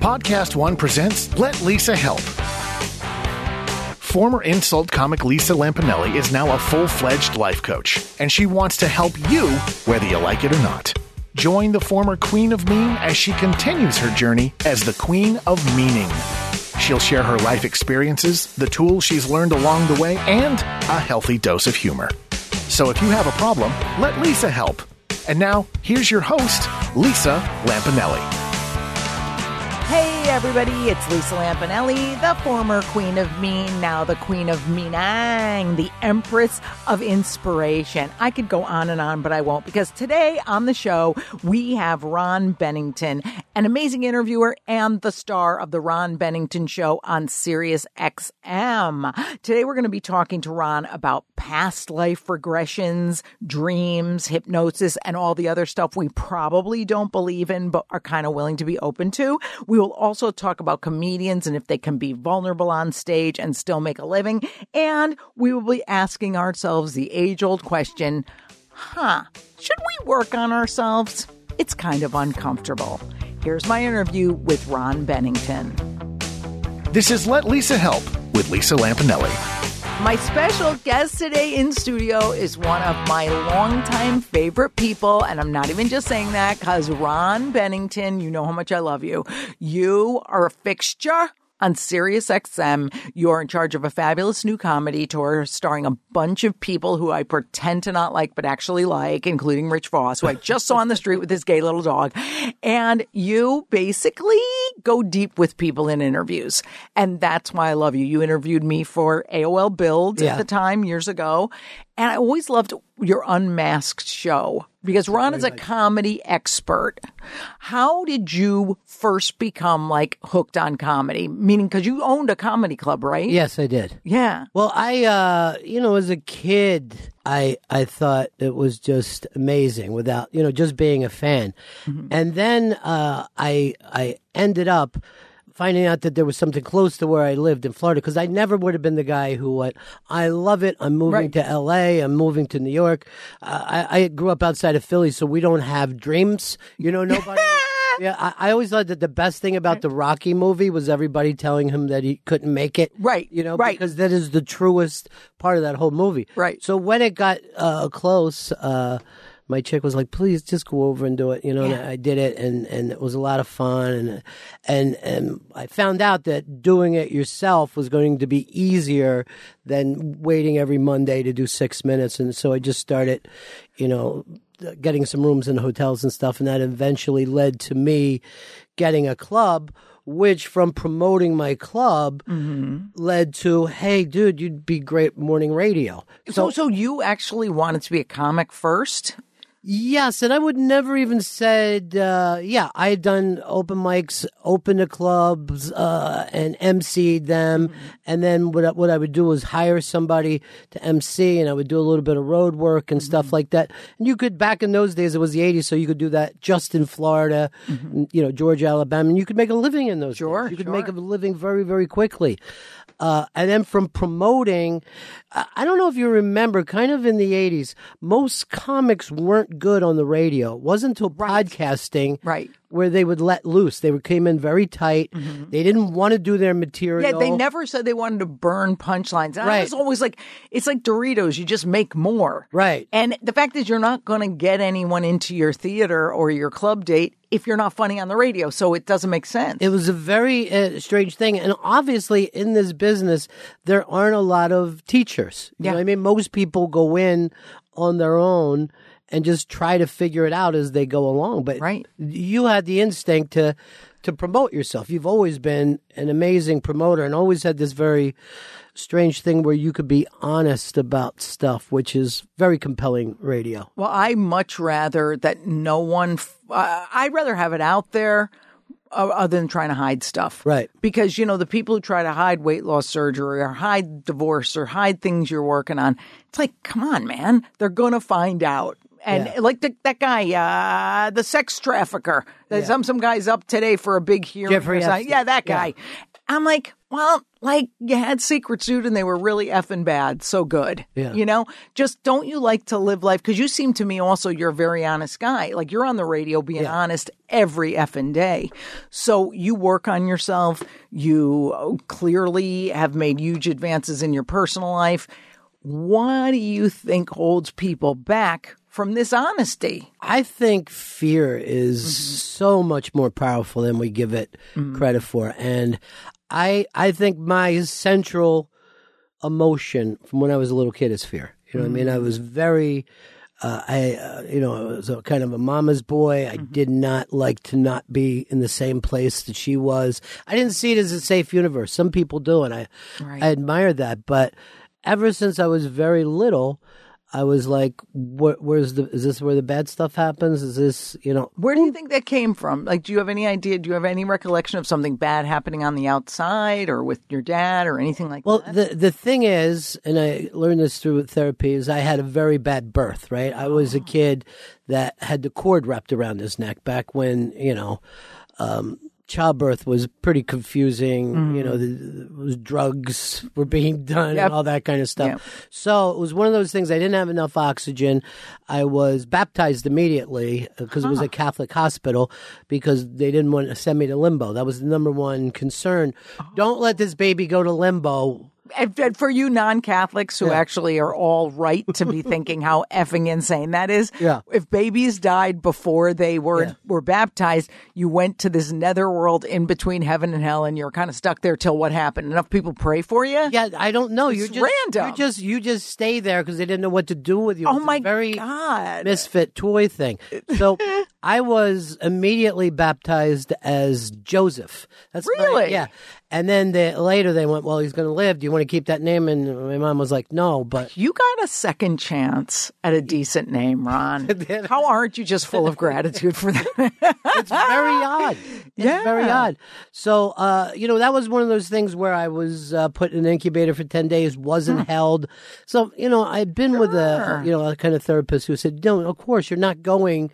Podcast One presents Let Lisa Help. Former insult comic Lisa Lampanelli is now a full fledged life coach, and she wants to help you whether you like it or not. Join the former Queen of Mean as she continues her journey as the Queen of Meaning. She'll share her life experiences, the tools she's learned along the way, and a healthy dose of humor. So if you have a problem, let Lisa help. And now, here's your host, Lisa Lampanelli. Hey everybody, it's Lisa Lampanelli, the former Queen of Mean, now the Queen of Meanang, the Empress of Inspiration. I could go on and on, but I won't because today on the show we have Ron Bennington, an amazing interviewer and the star of the Ron Bennington Show on Sirius XM. Today we're going to be talking to Ron about past life regressions, dreams, hypnosis, and all the other stuff we probably don't believe in but are kind of willing to be open to. We will also talk about comedians and if they can be vulnerable on stage and still make a living. And we will be asking ourselves the age old question huh, should we work on ourselves? It's kind of uncomfortable. Here's my interview with Ron Bennington. This is Let Lisa Help with Lisa Lampanelli. My special guest today in studio is one of my longtime favorite people, and I'm not even just saying that because Ron Bennington, you know how much I love you. You are a fixture on SiriusXM. You're in charge of a fabulous new comedy tour starring a bunch of people who I pretend to not like, but actually like, including Rich Voss, who I just saw on the street with his gay little dog. And you basically go deep with people in interviews. And that's why I love you. You interviewed me for AOL Build Yeah. at the time years ago. And I always loved your unmasked show because Ron is a comedy expert. How did you first become like hooked on comedy? Meaning, because you owned a comedy club, right? Yes, I did. Yeah. Well, I, uh, you know, as a kid, I I thought it was just amazing without, you know, just being a fan. And then uh, I I ended up finding out that there was something close to where I lived in Florida because I never would have been the guy who went, I love it. I'm moving Right. to LA. I'm moving to New York. Uh, I, I grew up outside of Philly, so we don't have dreams. You know, nobody. Yeah, I, I always thought that the best thing about the Rocky movie was everybody telling him that he couldn't make it. Right, You know, right. because that is the truest part of that whole movie. Right. So when it got uh, close, uh, my chick was like, "Please, just go over and do it." You know, and I did it, and and it was a lot of fun, and and and I found out that doing it yourself was going to be easier than waiting every Monday to do six minutes, and so I just started, you know. Getting some rooms in hotels and stuff, and that eventually led to me getting a club, which from promoting my club mm-hmm. led to, hey, dude, you'd be great morning radio. So, so you actually wanted to be a comic first? Yes, and I would never even said, uh, yeah, I had done open mics, open to clubs, uh, and emceed them. And then what, I- what I would do was hire somebody to MC and I would do a little bit of road work and stuff like that. And you could, back in those days, it was the 80s, so you could do that just in Florida, you know, Georgia, Alabama, and you could make a living in those Sure, days. You could sure. make a living very, very quickly. Uh, and then from promoting, I I don't know if you remember, kind of in the 80s, most comics weren't good on the radio. It wasn't until podcasting Right. where they would let loose. They would came in very tight. They didn't want to do their material. Yeah, they never said they wanted to burn punchlines. And I Right. was always like, it's like Doritos, you just make more. Right. And the fact is, you're not going to get anyone into your theater or your club date if you're not funny on the radio. So it doesn't make sense. It was a very uh, strange thing. And obviously, in this business, there aren't a lot of teachers. You Yeah. know I mean? Most people go in on their own and just try to figure it out as they go along. But Right. you had the instinct to to promote yourself. You've always been an amazing promoter and always had this very strange thing where you could be honest about stuff, which is very compelling radio. Well, I much rather that no one. F- uh, I'd rather have it out there, uh, other than trying to hide stuff. Right. Because you know the people who try to hide weight loss surgery or hide divorce or hide things you're working on. It's like, come on, man. They're gonna find out. And Yeah. like the, that guy, uh, the sex trafficker, that some some guy's up today for a big hearing. Jeffrey. Yeah, that Yeah. guy. I'm like, well, like you had secrets, dude, and they were really effing bad. So good. Yeah. You know, just don't you like to live life? Because you seem to me also you're a very honest guy. Like you're on the radio being Yeah. honest every effing day. So you work on yourself. You uh, clearly have made huge advances in your personal life. What do you think holds people back from this honesty? I think fear is so much more powerful than we give it credit for, and I I think my central emotion from when I was a little kid is fear. You know what I mean? I was very. Uh, I, uh, you know, I was a kind of a mama's boy. I did not like to not be in the same place that she was. I didn't see it as a safe universe. Some people do, and I, Right. I admire that. But ever since I was very little, I was like, where, "Where's the? Is this where the bad stuff happens? Is this, you know?" Where do you think that came from? Like, do you have any idea? Do you have any recollection of something bad happening on the outside or with your dad or anything like Well, that? Well, the the thing is, and I learned this through therapy, is I had a very bad birth. Right, I was a kid that had the cord wrapped around his neck back when you know. Um, Childbirth was pretty confusing. You mm-hmm. know, the, the drugs were being done Yep. and all that kind of stuff. Yep. So it was one of those things. I didn't have enough oxygen. I was baptized immediately uh, because it was a ah. Catholic hospital because they didn't want to send me to limbo. That was the number one concern. Oh. Don't let this baby go to limbo. And, and for you non-Catholics who actually are all right to be thinking how effing insane that is, Yeah. if babies died before they were Yeah. were baptized, you went to this netherworld in between heaven and hell, and you're kind of stuck there till what happened. Enough people pray for you. Yeah, I don't know. You're just random. You just you just stay there because they didn't know what to do with you. Oh It's my very God. misfit toy thing. So I was immediately baptized as Joseph. That's my- Really? yeah. And then they, later they went, well, he's going to live. Do you want to keep that name? And my mom was like, no, but You got a second chance at a decent name, Ron. How aren't you just full of gratitude for that? it's very odd. It's Yeah. very odd. So, uh, you know, that was one of those things where I was uh, put in an incubator for 10 days, wasn't held. So, you know, I'd been with a, you know, a kind of therapist who said, no, of course, you're not going,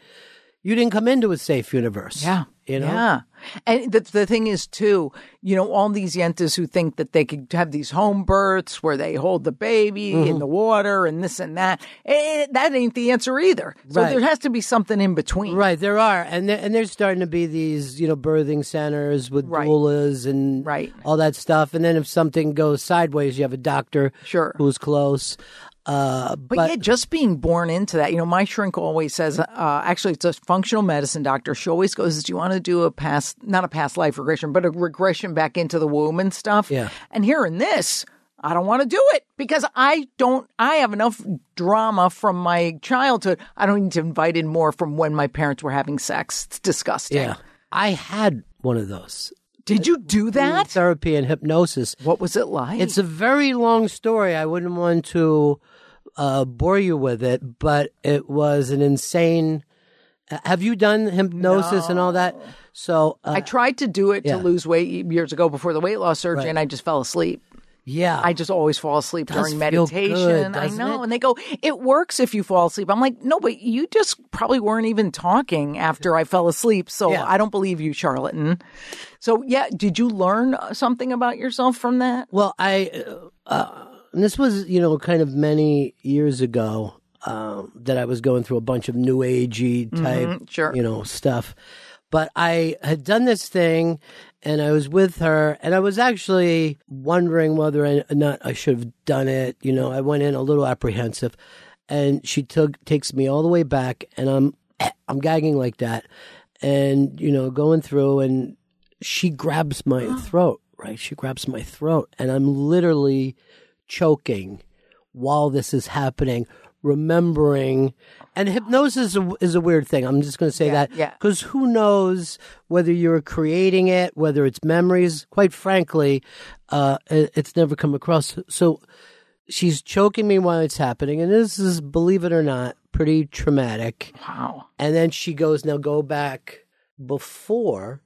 you didn't come into a safe universe. Yeah. You know? Yeah. And the, the thing is, too, you know, all these yentas who think that they could have these home births where they hold the baby Mm-hmm. in the water and this and that, eh, that ain't the answer either. So Right. there has to be something in between. Right, there are, and there, and there's starting to be these, you know, birthing centers with Right. doulas and Right. all that stuff. And then if something goes sideways, you have a doctor Sure. who's close. Uh, But, but yeah, just being born into that, you know, my shrink always says, uh, actually, it's a functional medicine doctor. She always goes, Do you want to do a past, not a past life regression, but a regression back into the womb and stuff? Yeah. And hearing this, I don't want to do it because I don't, I have enough drama from my childhood. I don't need to invite in more from when my parents were having sex. It's disgusting. yeah, I had one of those Did you do that? therapy and hypnosis. What was it like? It's a very long story. I wouldn't want to uh, bore you with it, but it was an insane. uh, Have you done hypnosis and all that? So uh, I tried to do it yeah. to lose weight years ago before the weight loss surgery, Right. and I just fell asleep. yeah, I just always fall asleep Does during meditation. good, I know. it? And they go, it works if you fall asleep. I'm like, no, but you just probably weren't even talking after I fell asleep. So Yeah. I don't believe you, charlatan. So, yeah, did you learn something about yourself from that? Well, I, uh, and this was, you know, kind of many years ago um, that I was going through a bunch of new agey type, sure. you know, stuff. But I had done this thing and I was with her and I was actually wondering whether or not I should have done it. You know, I went in a little apprehensive and she took, takes me all the way back and I'm, I'm gagging like that and, you know, going through and she grabs my throat, right? She grabs my throat and I'm literally choking while this is happening, remembering. And hypnosis is a, is a weird thing. I'm just going to say that. yeah. Because who knows whether you're creating it, whether it's memories. Quite frankly, uh, it- it's never come across. So she's choking me while it's happening. And this is, believe it or not, pretty traumatic. Wow. And then she goes, now go back before.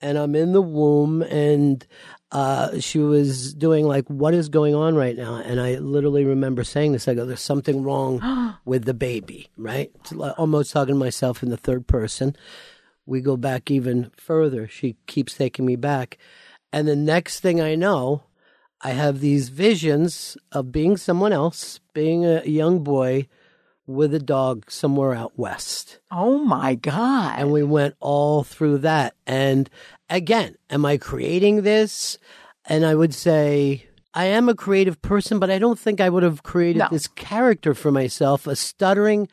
And I'm in the womb and uh, she was doing like, what is going on right now? And I literally remember saying this. I go, there's something wrong with the baby, right? Almost talking to myself in the third person. We go back even further. She keeps taking me back. And the next thing I know, I have these visions of being someone else, being a young boy with a dog somewhere out west. Oh my God. And we went all through that. And again, am I creating this? And I would say, I am a creative person, but I don't think I would have created No. this character for myself a stuttering,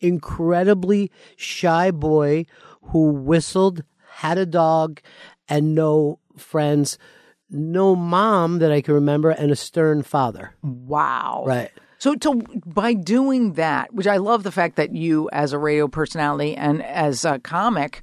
incredibly shy boy who whistled, had a dog, and no friends, no mom that I can remember, and a stern father. wow. Right. So, to, by doing that, which I love the fact that you, as a radio personality and as a comic,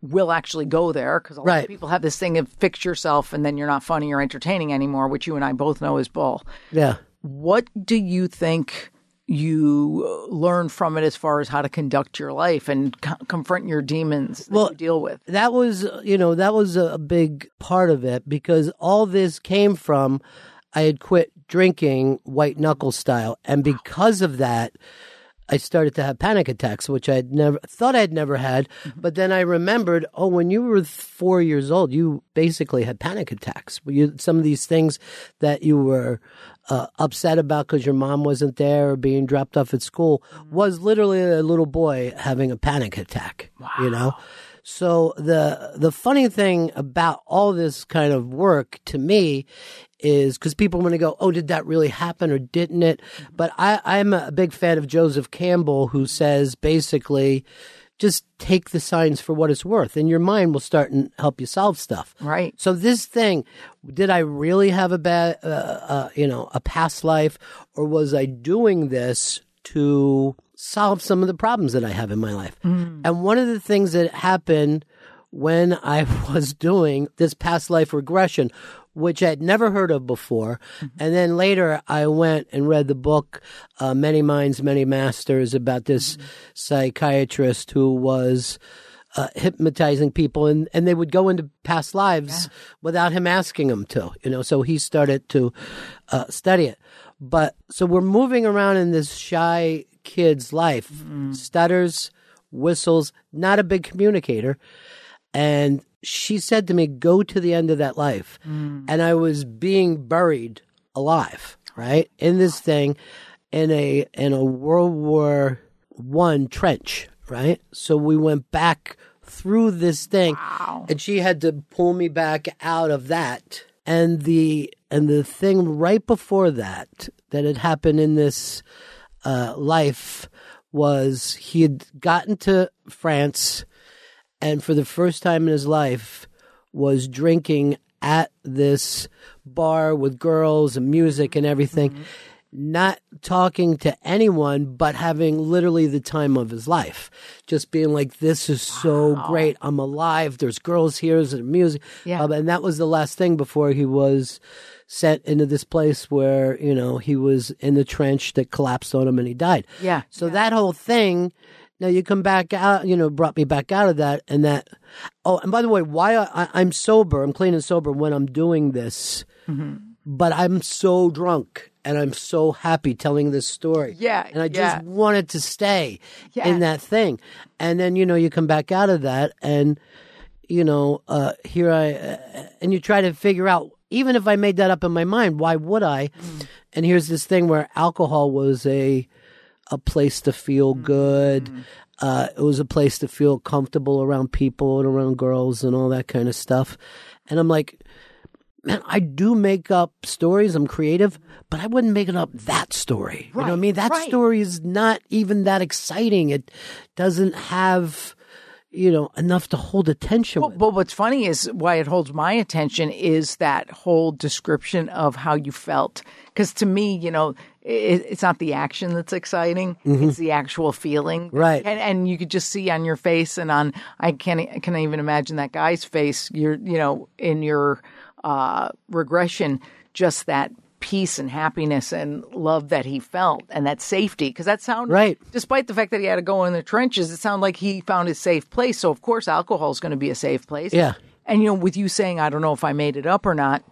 will actually go there because a lot Right. of people have this thing of fix yourself and then you're not funny or entertaining anymore, which you and I both know is bull. Yeah. What do you think you learn from it as far as how to conduct your life and co- confront your demons that Well, you deal with? that was you know that was a big part of it because all this came from i had quit drinking white knuckle style. And because of that i started to have panic attacks which i'd never thought i'd never had. But then i remembered oh when you were four years old you basically had panic attacks. You, some of these things that you were uh, upset about because your mom wasn't there or being dropped off at school was literally a little boy having a panic attack Wow. you know? So the the funny thing about all this kind of work to me is because people want to go, oh, did that really happen or didn't it? But I, I'm a big fan of Joseph Campbell, who says basically, just take the signs for what it's worth, and your mind will start and help you solve stuff. Right. So this thing, did I really have a bad, uh, uh, you know, a past life, or was I doing this to solve some of the problems that I have in my life? And one of the things that happened when I was doing this past life regression, which I'd never heard of before, and then later I went and read the book uh, "Many Minds, Many Masters" about this psychiatrist who was uh, hypnotizing people and, and they would go into past lives without him asking them to, you know, so he started to uh, study it. But so we're moving around in this shy kid's life, stutters, whistles, not a big communicator. And she said to me, go to the end of that life. And I was being buried alive, right? In this thing, in a, in a World War One trench, right? So we went back through this thing and she had to pull me back out of that. And the, and the thing right before that, that had happened in this, uh, life was he had gotten to France and for the first time in his life was drinking at this bar with girls and music and everything not talking to anyone but having literally the time of his life. Just being like this is so great. I'm alive. There's girls here. There's music. Yeah. Um, and that was the last thing before he was sent into this place where you know he was in the trench that collapsed on him and he died. Yeah. so that whole thing, now you come back out, you know, brought me back out of that, and that. Oh, and by the way, why I, I'm sober, I'm clean and sober when I'm doing this, Mm-hmm. but I'm so drunk and I'm so happy telling this story. Yeah, and I yeah. just wanted to stay Yeah. in that thing, and then you know you come back out of that, and you know uh, here I, uh, and you try to figure out. Even if I made that up in my mind, why would I? Mm. And here's this thing where alcohol was a a place to feel good. Uh, it was a place to feel comfortable around people and around girls and all that kind of stuff. And I'm like, man, I do make up stories. I'm creative, but I wouldn't make it up that story. you know what I mean? That right. story is not even that exciting. It doesn't have, you know, enough to hold attention with. Well, what's funny is why it holds my attention is that whole description of how you felt. Because to me, you know, it, it's not the action that's exciting; it's the actual feeling, Mm-hmm. Right. And, and you could just see on your face and on I can't can't even imagine that guy's face. You're you know in your uh, regression, just that peace and happiness and love that he felt and that safety because that sounded Right. despite the fact that he had to go in the trenches it sounded like he found his safe place so of course alcohol is going to be a safe place Yeah. and you know with you saying i don't know if i made it up or not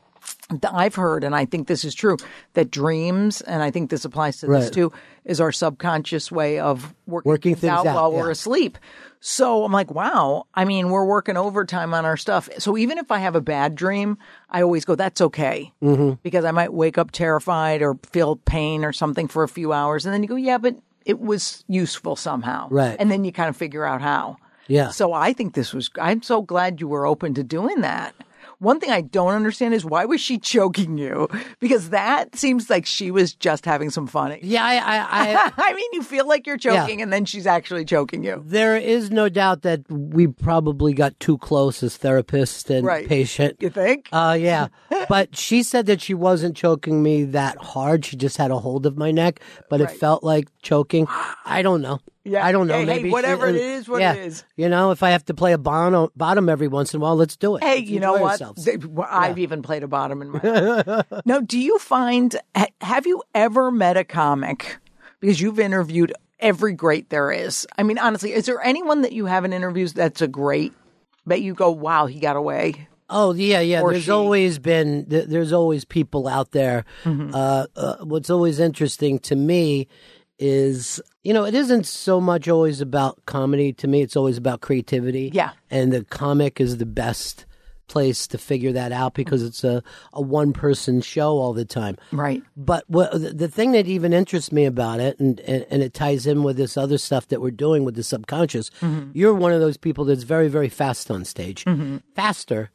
i've heard and i think this is true that dreams and i think this applies to this too is our subconscious way of working, Working things out, while yeah. we're asleep. So I'm like, wow. I mean, we're working overtime on our stuff. So even if I have a bad dream, I always go, that's okay. Mm-hmm. Because I might wake up terrified or feel pain or something for a few hours. And then you go, yeah, but it was useful somehow. Right. And then you kind of figure out how. Yeah. So I think this was, I'm so glad you were open to doing that. One thing I don't understand is why was she choking you? Because that seems like she was just having some fun. Yeah, I, I, I I mean, you feel like you're choking and then she's actually choking you. there is no doubt that we probably got too close as therapist and Right. patient. You think? Uh, yeah. but she said that she wasn't choking me that hard. She just had a hold of my neck, but it felt like choking. I don't know. Yeah. I don't know. Hey, hey, Maybe she- whatever it uh, what it yeah. is. You know, if I have to play a bottom, bottom every once in a while, let's do it. Hey, Let's you know what? ourselves. Th- well, I've even played a bottom in my life. now, do you find, ha- have you ever met a comic? Because you've interviewed every great there is. I mean, honestly, is there anyone that you haven't interviewed that's a great that you go, wow, he got away? Oh yeah, yeah. Or There's she. always been there's always people out there. Mm-hmm. Uh, uh, what's always interesting to me is you know it isn't so much always about comedy. To me, it's always about creativity. Yeah. and the comic is the best place to figure that out because it's a, a one person show all the time. Right. But what, the the thing that even interests me about it, and, and, and it ties in with this other stuff that we're doing with the subconscious, mm-hmm. you're one of those people that's very, very fast on stage. Mm-hmm. Faster,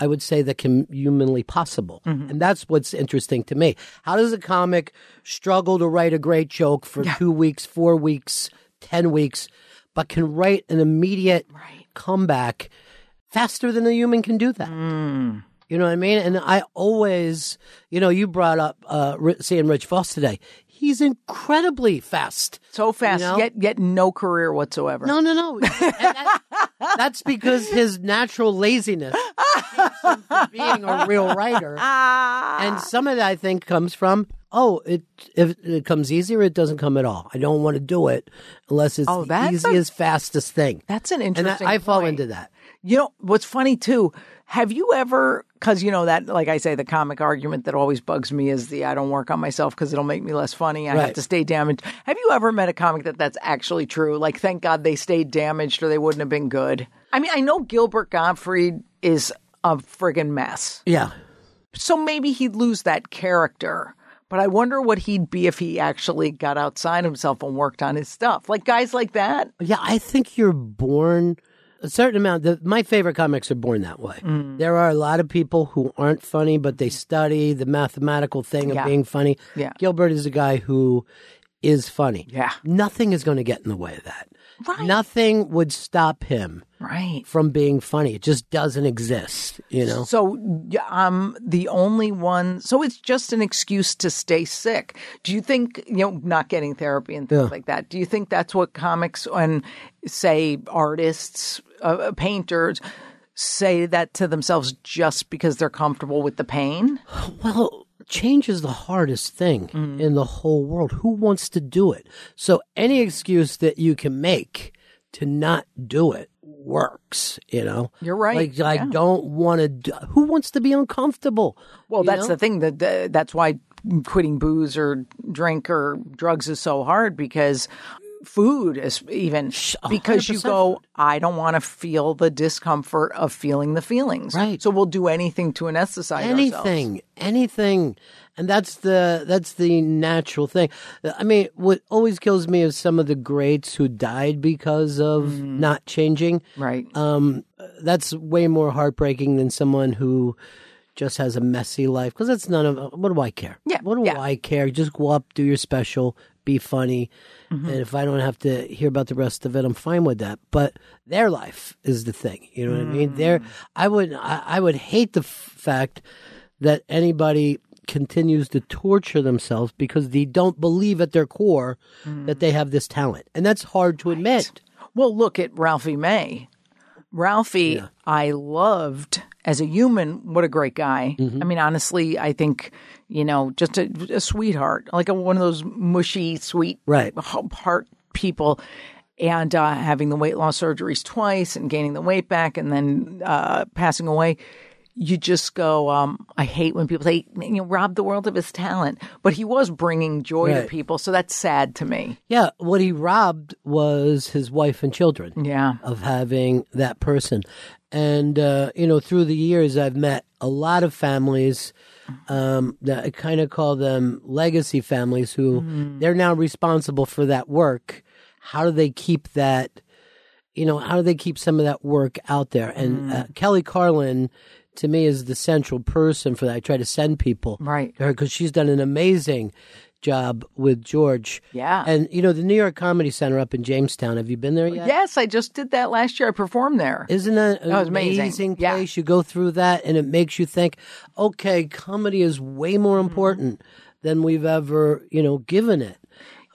I would say, that can humanly possible. And that's what's interesting to me. How does a comic struggle to write a great joke for two weeks, four weeks, 10 weeks, but can write an immediate Right. comeback faster than a human can do that? You know what I mean? And I always, you know, you brought up uh, seeing Rich Voss today. He's incredibly fast. So fast, know? yet yet no career whatsoever. No, no, no. And that- that's because his natural laziness keeps him from being a real writer. And some of that, I think, comes from, oh, it if it comes easier, it doesn't come at all. I don't want to do it unless it's Oh, the that's a- easiest, fastest thing. That's an interesting. I, I fall point. into that. You know what's funny too? Have you ever? Because you know that, like I say, the comic argument that always bugs me is the I don't work on myself because it'll make me less funny. I have to stay damaged. Have you ever met a comic that that's actually true? Like, thank God they stayed damaged, or they wouldn't have been good. I mean, I know Gilbert Gottfried is a friggin' mess, Yeah. so maybe he'd lose that character. But I wonder what he'd be if he actually got outside himself and worked on his stuff. Like guys like that. Yeah, I think you're born a certain amount. The, my favorite comics are born that way. Mm. There are a lot of people who aren't funny, but they study the mathematical thing of Yeah. being funny. Yeah. Gilbert is a guy who is funny. Yeah. Nothing is going to get in the way of that. Right. Nothing would stop him Right. from being funny. It just doesn't exist, you know? So I'm the only one. So it's just an excuse to stay sick. Do you think, you know, not getting therapy and things Yeah. like that, do you think that's what comics and, say, artists, uh, painters, say that to themselves just because they're comfortable with the pain? Well, change is the hardest thing Mm. in the whole world. Who wants to do it? So any excuse that you can make to not do it works, you know? You're right, Like, I yeah. don't want to do, who wants to be uncomfortable? Well, that's know? the thing that uh, that's why quitting booze or drink or drugs is so hard because food is even because you go I don't want to feel the discomfort of feeling the feelings. Right. So we'll do anything to anesthetize ourselves. anything anything and that's the that's the natural thing i mean what always kills me is some of the greats who died because of not changing Right. um that's way more heartbreaking than someone who just has a messy life because that's none of what do i care Yeah, what do yeah. i care just go up do your special be funny Mm-hmm. and if i don't have to hear about the rest of it i'm fine with that but their life is the thing you know what i mean there Mm. i would I, I would hate the f- fact that anybody continues to torture themselves because they don't believe at their core Mm. that they have this talent and that's hard to admit Well, look at Ralphie May. Ralphie, I loved as a human. What a great guy. Mm-hmm. I mean, honestly, I think, you know, just a, a sweetheart, like a, one of those mushy, sweet Right. heart people. And uh, having the weight loss surgeries twice and gaining the weight back and then uh, passing away. you just go, um, I hate when people say, you know, rob the world of his talent. But he was bringing joy to people. So that's sad to me. Yeah, what he robbed was his wife and children. Yeah. of having that person. And, uh, you know, through the years, I've met a lot of families um, that I kind of call them legacy families who they're now responsible for that work. How do they keep that, you know, how do they keep some of that work out there? And uh, Kelly Carlin, to me, is the central person for that. I try to send people Right. to her because she's done an amazing job with George. Yeah. And, you know, the New York Comedy Center up in Jamestown, have you been there yet? Yes, I just did that last year. I performed there. Isn't that an That amazing. amazing Yeah. place? You go through that and it makes you think, okay, comedy is way more Mm-hmm. important than we've ever, you know, given it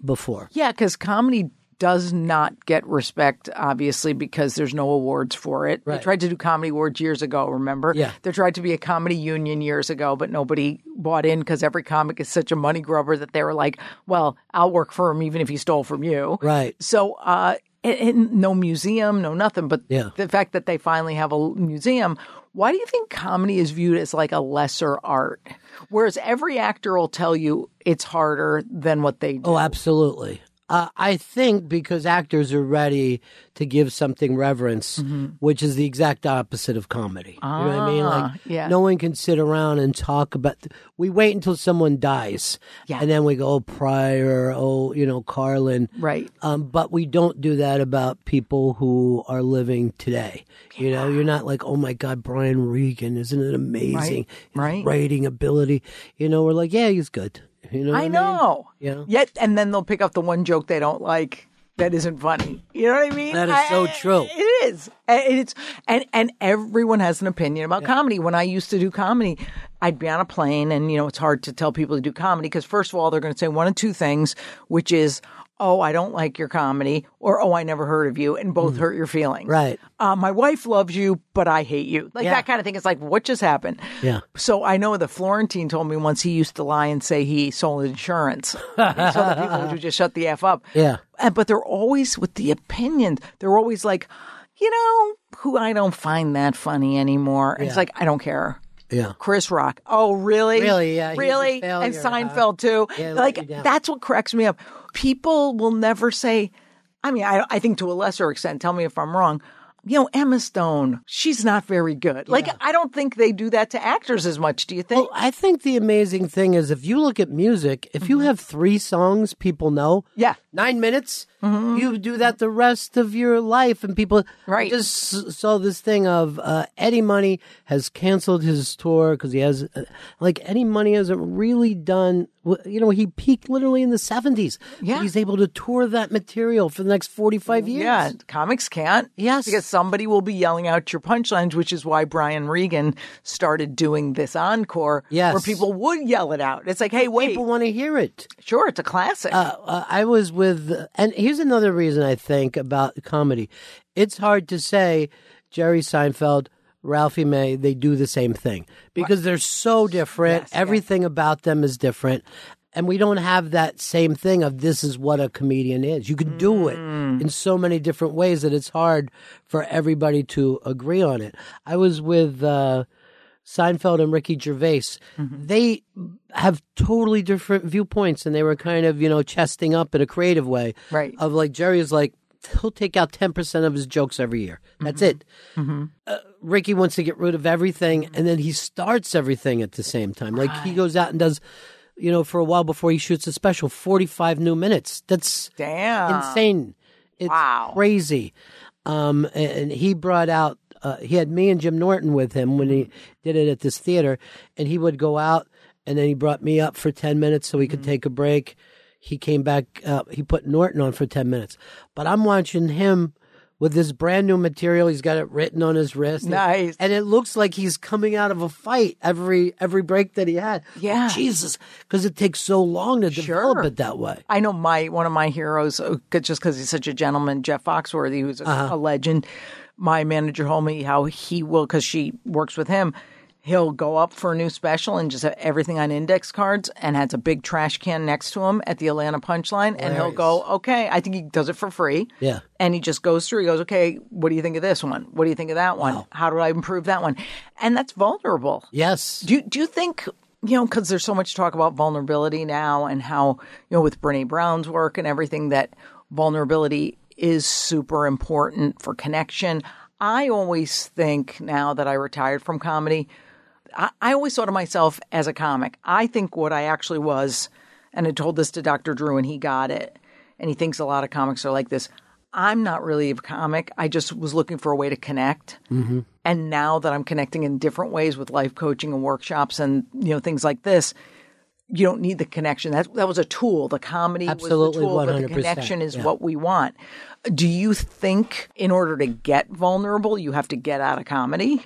before. Yeah, because comedy does not get respect, obviously, because there's no awards for it. They tried to do comedy awards years ago, remember? Yeah. There tried to be a comedy union years ago, but nobody bought in because every comic is such a money grubber that they were like, well, I'll work for him even if he stole from you. Right. So, uh, and, and no museum, no nothing. But Yeah. the fact that they finally have a museum, why do you think comedy is viewed as like a lesser art? Whereas every actor will tell you it's harder than what they do. Oh, absolutely. Uh, I think because actors are ready to give something reverence, which is the exact opposite of comedy. you know what I mean? Like, Mm-hmm. Ah, yeah. no one can sit around and talk about. we wait until someone dies, Yeah. and then we go, oh, Pryor, oh, you know, Carlin, Right. Um, but we don't do that about people who are living today. You know, you're not like, oh my God, Brian Regan, isn't it amazing? His Right. Writing ability. You know, we're like, yeah, he's good. You know, what I mean? know. Yeah. Yet, and then they'll pick up the one joke they don't like that isn't funny. You know what I mean? That is I- so I- true. It is. And it's and and everyone has an opinion about comedy. When I used to do comedy, I'd be on a plane, and you know it's hard to tell people to do comedy because first of all they're going to say one of two things, which is. Oh, I don't like your comedy, or oh, I never heard of you, and both hurt your feelings. Mm. Right. Uh, my wife loves you, but I hate you. Like Yeah. that kind of thing. It's like, what just happened? Yeah. So I know that Florentine told me once he used to lie and say he sold insurance. so the people would just shut the F up. Yeah. And, but they're always with the opinions. They're always like, you know, who I don't find that funny anymore. And It's like, I don't care. Yeah. Chris Rock. Oh, really? Really? Yeah, Really? failure, and huh? Seinfeld too. Yeah, like that's what cracks me up. People will never say. I mean, I, I think to a lesser extent. Tell me if I'm wrong. You know, Emma Stone. She's not very good. Like I don't think they do that to actors as much. Do you think? Well, I think the amazing thing is if you look at music, if you have three songs people know, Mm-hmm. Yeah. Mm-hmm. nine minutes, you do that the rest of your life. And people Right. I just saw this thing of uh, Eddie Money has canceled his tour because he has, uh, like, Eddie Money hasn't really done, you know, he peaked literally in the 70s. Yeah. He's able to tour that material for the next 45 years. Yeah, comics can't. Yes. Because somebody will be yelling out your punchlines, which is why Brian Regan started doing this encore Yes. where people would yell it out. It's like, hey, wait, People want to hear it. sure, it's a classic. uh, uh, I was with, and here's another reason I think about comedy. It's hard to say Jerry Seinfeld, Ralphie May, they do the same thing because they're so different. Yes, Everything about them is different. And we don't have that same thing of this is what a comedian is. You can do it Mm. in so many different ways that it's hard for everybody to agree on it. I was with, uh, Seinfeld and Ricky Gervais, Mm-hmm. they have totally different viewpoints, and they were kind of you know chesting up in a creative way. Right. Of like Jerry is like he'll take out ten percent of his jokes every year. That's Mm-hmm. it. Uh, Ricky wants to get rid of everything, and then he starts everything at the same time. Like he goes out and does. You know, for a while before he shoots a special, forty-five new minutes. That's Damn. insane. It's Wow. crazy. Um, and he brought out, uh, he had me and Jim Norton with him when he did it at this theater, and he would go out, and then he brought me up for 10 minutes so we could take a break. He came back, uh, he put Norton on for 10 minutes. But I'm watching him with this brand new material. He's got it written on his wrist. Nice. And it looks like he's coming out of a fight every every break that he had. Yeah. Jesus, because it takes so long to develop Sure. it that way. I know my one of my heroes, uh, just because he's such a gentleman, Jeff Foxworthy, who's a, Uh-huh. a legend. My manager told me how he will, because she works with him. He'll go up for a new special and just have everything on index cards and has a big trash can next to him at the Atlanta Punchline. And he'll go, okay, I think he does it for free. Yeah. And he just goes through, he goes, okay, what do you think of this one? What do you think of that one? How do I improve that one? And that's vulnerable. Yes. Do you, do you think you know because there's so much talk about vulnerability now and how you know with Brene Brown's work and everything that vulnerability is super important for connection. I always think now that I retired from comedy, I, I always thought of myself as a comic. I think what I actually was, and I told this to Dr. Drew and he got it, and he thinks a lot of comics are like this. I'm not really a comic. I just was looking for a way to connect. Mm-hmm. And now that I'm connecting in different ways with life coaching and workshops and you know things like this, you don't need the connection. That that was a tool. The comedy Absolutely, was the tool, but the connection is yeah. what we want. Do you think in order to get vulnerable, you have to get out of comedy?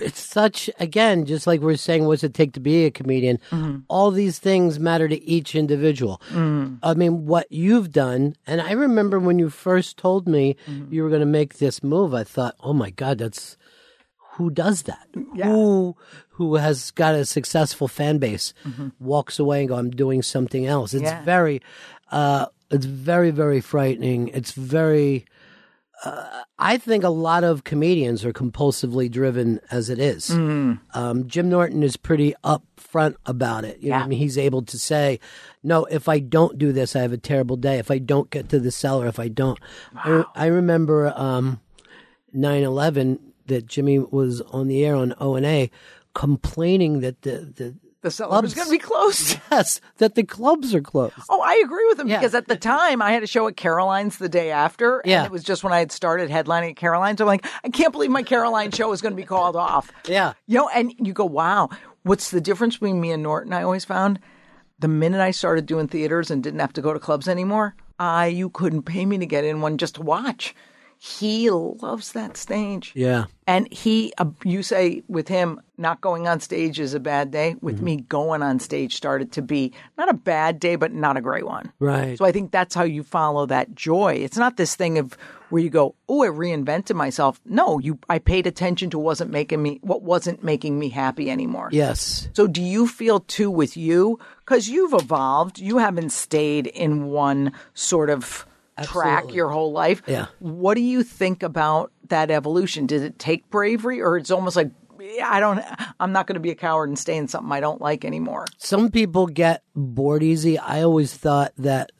It's such again just like we're saying what's it take to be a comedian? Mm-hmm. All these things matter to each individual. Mm-hmm. I mean what you've done and i remember when you first told me mm-hmm. you were going to make this move i thought oh my god that's who does that? Yeah. who who has got a successful fan base walks away and go i'm doing something else it's Yeah. very uh it's very very frightening. It's very I think a lot of comedians are compulsively driven as it is. Um, Jim Norton is pretty upfront about it. You know, I mean, he's able to say, "No, if I don't do this, I have a terrible day. If I don't get to the cellar, if I don't." I, I remember um, 9/11 that Jimmy was on the air on O and A, complaining that the the The cellar was Clubs. going to be closed. yes that the clubs are closed. Oh, I agree with him Yeah. because at the time I had a show at Caroline's the day after, and Yeah. it was just when I had started headlining at Caroline's. I'm like, I can't believe my Caroline show is going to be called off. Yeah. you know, and you go, wow, what's the difference between me and Norton? I always found the minute I started doing theaters and didn't have to go to clubs anymore, I you couldn't pay me to get in one just to watch. He loves that stage. Yeah. And he, uh, you say with him, not going on stage is a bad day. With Mm-hmm. me, going on stage started to be not a bad day, but not a great one. Right. So I think that's how you follow that joy. It's not this thing of where you go, oh, I reinvented myself. No, you, I paid attention to wasn't making me, what wasn't making me happy anymore. Yes. So do you feel too with you? Because you've evolved. You haven't stayed in one sort of track your whole life. Yeah. What do you think about that evolution? Did it take bravery or it's almost like, I don't, I'm not going to be a coward and stay in something I don't like anymore? some people get bored easy. I always thought that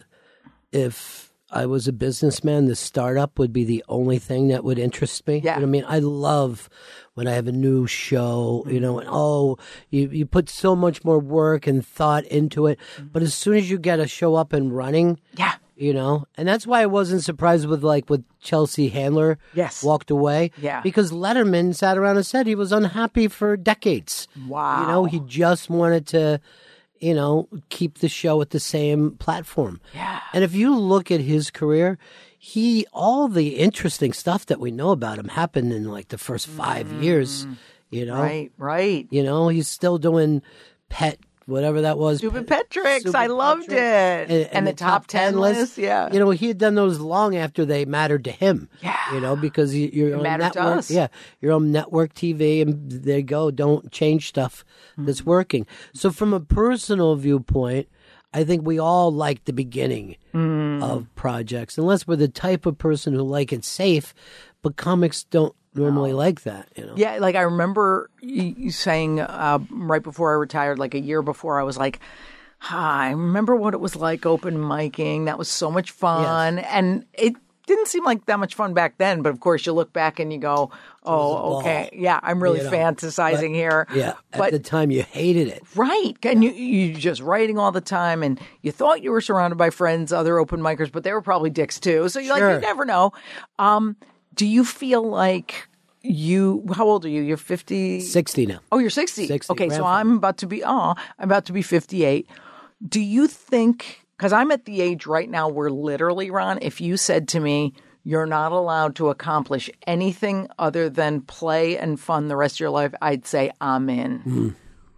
if I was a businessman, the startup would be the only thing that would interest me. Yeah. You know I mean? I love when I have a new show, you know, and oh, you, you put so much more work and thought into it. Mm-hmm. But as soon as you get a show up and running, Yeah. You know and that's why i wasn't surprised with like with chelsea handler Yes. walked away Yeah. because letterman sat around and said he was unhappy for decades Wow. you know he just wanted to you know keep the show at the same platform Yeah. and if you look at his career he all the interesting stuff that we know about him happened in like the first 5 years you know Mm. Right, right. you know he's still doing pet whatever that was Stupid pet tricks. Stupid I loved Tricks. it. And, the, top, 10 list. Yeah. You know, he had done those long after they mattered to him. Yeah. You know, because you- you're on mattered to network. us. Yeah. You're on network TV and there you go. Don't change stuff Mm-hmm. that's working. So from a personal viewpoint, I think we all like the beginning Mm. of projects, unless we're the type of person who like it safe, but comics don't normally like that, you know? Yeah, like I remember you you saying uh, right before I retired, like a year before, I was like, ah, I remember what it was like open micing. That was so much fun. And it didn't seem like that much fun back then. But of course, you look back and you go, oh, okay. Yeah, I'm really You know, fantasizing here. Yeah. At the time, you hated it. Right. And you you just writing all the time and you thought you were surrounded by friends, other open micers, but they were probably dicks too. So you're like, you never know. Um, do you feel like you how old are you? You're fifty 60 now. Oh, you're 60. 60, Okay, so. I'm about to be oh, I'm about to be 58. Do you think cuz I'm at the age right now where literally Ron, if you said to me you're not allowed to accomplish anything other than play and fun the rest of your life, I'd say I'm in. Hmm.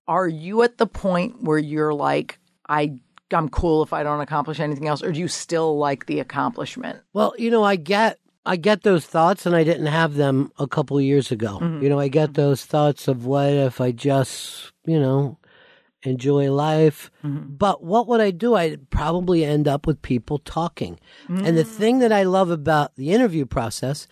Are you at the point where you're like I I'm cool if I don't accomplish anything else or do you still like the accomplishment? Well, you know, I get I get those thoughts, and I didn't have them a couple of years ago. Mm-hmm. You know, I get mm-hmm. those thoughts of what if I just, you know, enjoy life. Mm-hmm. But what would I do? I'd probably end up with people talking. And the mm. thing that I love about the interview process,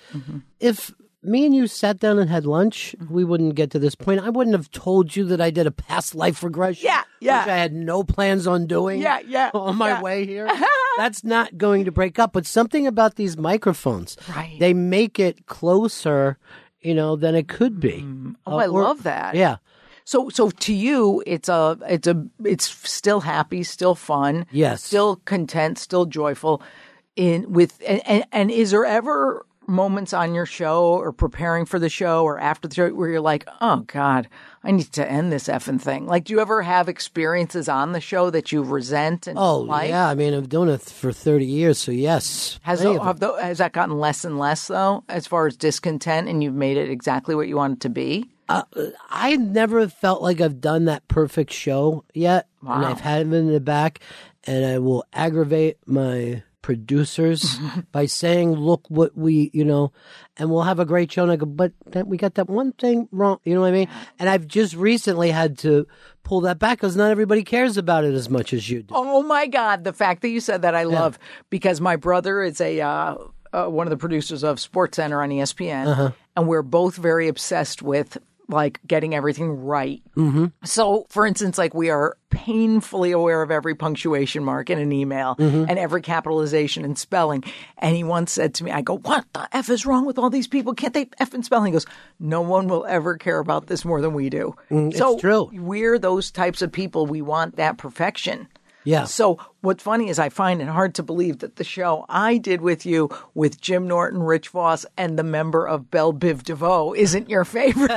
if me and you sat down and had lunch, we wouldn't get to this point. I wouldn't have told you that I did a past life regression. Yeah, yeah. Which I had no plans on doing. Yeah, yeah, On my yeah. way here. That's not going to break up. But something about these microphones, Right. they make it closer, you know, than it could be. Oh, I Uh, or- love that. Yeah. So, so to you, it's a, it's a, it's still happy, still fun, Yes. still content, still joyful. In with, and, and, and is there ever moments on your show or preparing for the show or after the show where you're like, oh God, I need to end this effing thing? Like, do you ever have experiences on the show that you resent and Oh, like? yeah. I mean, I've done it for 30 years. So, yes. Has, have tho- has that gotten less and less though, as far as discontent, and you've made it exactly what you want it to be? Uh, I never felt like I've done that perfect show yet. And Wow. I've had them in the back, and I will aggravate my producers by saying, look what we, you know, and we'll have a great show. And I go, but that, we got that one thing wrong. You know what I mean? And I've just recently had to pull that back because not everybody cares about it as much as you do. Oh my God! The fact that you said that, I love because my brother is a uh, uh, one of the producers of Sports Center on ESPN, and we're both very obsessed with like getting everything right. Mm-hmm. So, for instance, like we are painfully aware of every punctuation mark in an email and every capitalization and spelling. And he once said to me, "I go, what the f is wrong with all these people? Can't they f and spell?" He goes, "No one will ever care about this more than we do." so true. We're those types of people. We want that perfection. Yeah. So what's funny is I find it hard to believe that the show I did with you with Jim Norton, Rich Voss, and the member of Belle Biv DeVoe isn't your favorite.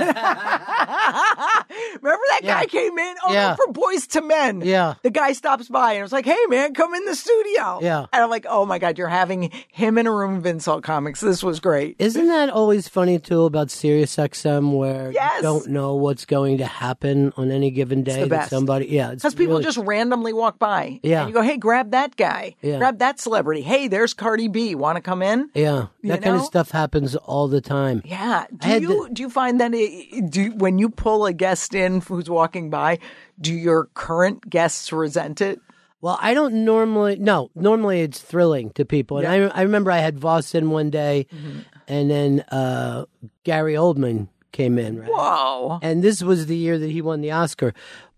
Remember that guy came in? Oh, Yeah. from Boyz II Men. Yeah. The guy stops by and was like, hey, man, come in the studio. Yeah. And I'm like, oh my God, you're having him in a room of insult comics. This was great. Isn't that always funny too about Sirius XM where Yes. you don't know what's going to happen on any given day the that best. somebody yeah Because people really- just randomly walk by. Yeah. You go, hey, grab that guy. Yeah. Grab that celebrity. Hey, there's Cardi B. Want to come in? yeah You that kind of stuff happens all the time Yeah. Do you do you find that it, do when you pull a guest in who's walking by, do your current guests resent it? well I don't normally no normally it's thrilling to people and I I remember I had Voss in one day Mm-hmm. and then uh Gary Oldman came in right Whoa. and this was the year that he won the Oscar.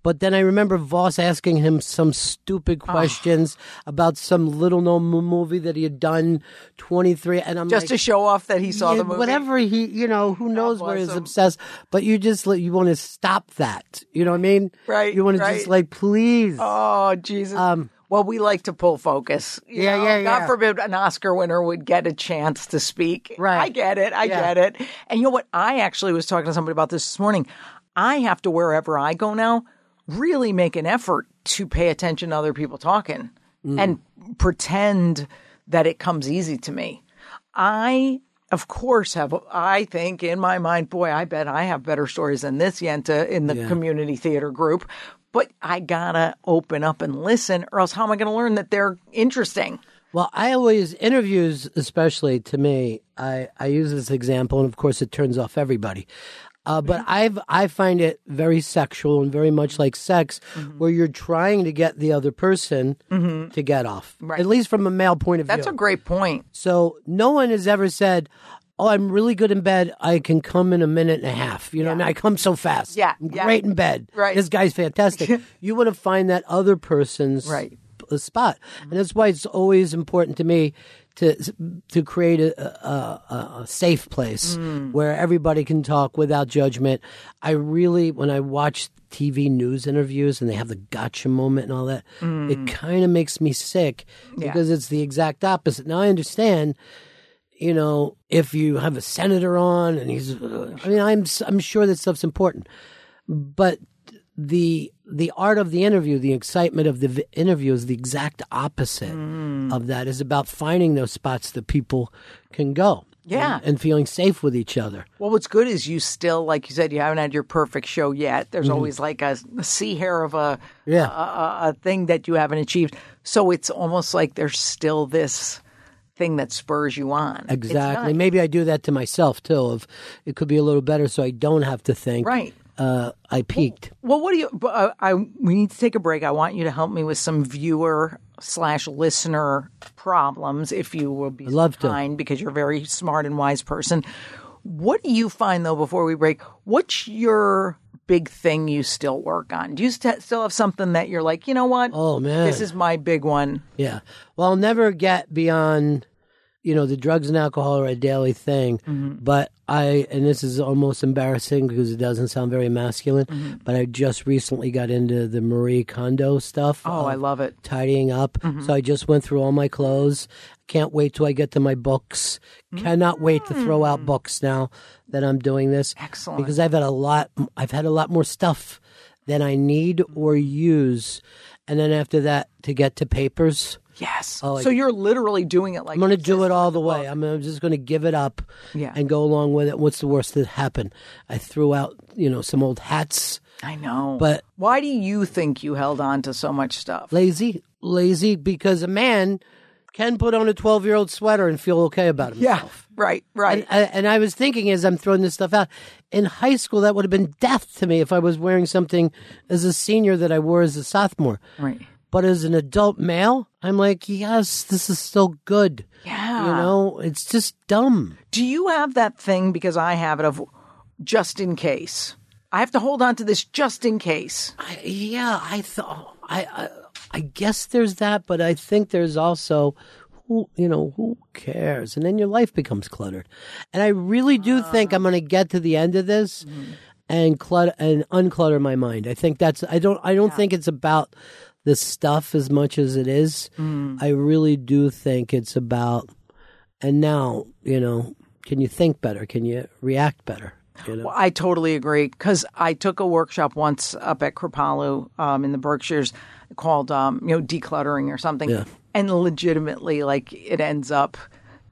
But then I remember Voss asking him some stupid Ah. questions about some little known movie that he had done 23 and I'm Just like, to show off that he saw Yeah, the movie. Whatever he, you know, who knows where he's obsessed. But you just you want to stop that. You know what I mean? Right, You want to just like please. Oh Jesus. Um, well, we like to pull focus. Yeah, know? yeah, God yeah. forbid an Oscar winner would get a chance to speak. Right. I get it. I Yeah. get it. And you know what? I actually was talking to somebody about this this morning. I have to wherever I go now really make an effort to pay attention to other people talking Mm. and pretend that it comes easy to me. I of course have I think in my mind, boy, I bet I have better stories than this Yenta in the community theater group. But I gotta open up and listen, or else how am I gonna learn that they're interesting? Well, I always interviews, especially to me. I I use this example, and of course, it turns off everybody. Uh, but I've I find it very sexual and very much like sex, mm-hmm. where you're trying to get the other person mm-hmm. to get off, Right. at least from a male point of That's view. That's a great point. So no one has ever said, "Oh, I'm really good in bed. I can come in a minute and a half." You know, what I mean, I come so fast. Yeah, I'm yeah. great in bed. Right. this guy's fantastic. you want to find that other person's Right. spot, and mm-hmm. that's why it's always important to me to to create a, a, a, safe place Mm. where everybody can talk without judgment. I really, when I watch TV news interviews and they have the gotcha moment and all that, it kind of makes me sick Mm. Yeah. because it's the exact opposite. Now I understand you know, if you have a senator on and he's, I mean, I'm I'm sure that stuff's important, but the the art of the interview, the excitement of the v- interview is the exact opposite Mm. of that. Is about finding those spots that people can go, Yeah. and, and feeling safe with each other. Well, what's good is you still, like you said, you haven't had your perfect show yet. There's always like a, a sea hair of a, Yeah. a, a thing that you haven't achieved. So it's almost like there's still this thing that spurs you on. Exactly. Maybe I do that to myself too. Of it could be a little better, so I don't have to think. Right. Uh, I peaked. Well, what do you? Uh, I we need to take a break. I want you to help me with some viewer slash listener problems, if you will be I'd love so to. kind, because you're a very smart and wise person. What do you find though? Before we break, what's your big thing you still work on? Do you st- still have something that you're like, you know what? Oh man. This is my big one. Yeah. Well, I'll never get beyond, you know, the drugs and alcohol are a daily thing. Mm-hmm. But I, and this is almost embarrassing because it doesn't sound very masculine, Mm-hmm. but I just recently got into the Marie Kondo stuff. Oh, I love it. Tidying up. Mm-hmm. So I just went through all my clothes. Can't wait till I get to my books. Cannot wait to throw out books now that I'm doing this. Mm. Excellent. Because I've had a lot, I've had a lot more stuff than I need or use. And then after that, to get to papers. Yes. Oh, so you're literally doing it like I'm going to do it all the way. I'm, I'm just going to give it up Yeah. and go along with it. What's the worst that happened? I threw out, you know, some old hats. I know. But- why do you think you held on to so much stuff? Lazy, lazy, because a man can put on a 12 year old sweater and feel okay about himself. Yeah, right. Right. And, I- and I was thinking as I'm throwing this stuff out, in high school, that would have been death to me if I was wearing something as a senior that I wore as a sophomore. right. But as an adult male, I'm like, yes, this is still good. Yeah. You know, it's just dumb. Do you have that thing? Because I have it of just in case. I have to hold on to this just in case. I, yeah, I thought I, I I guess there's that, but I think there's also who you know who cares, and then your life becomes cluttered. And I really do ah. think I'm going to get to the end of this mm-hmm. and clutter and unclutter my mind. I think that's I don't I don't think it's about the stuff as much as it is. I really do think it's about and now you know can you think better? Can you react better? You know? Well, I totally agree because I took a workshop once up at Kripalu um, in the Berkshires called um, you know decluttering or something, Yeah. and legitimately like it ends up.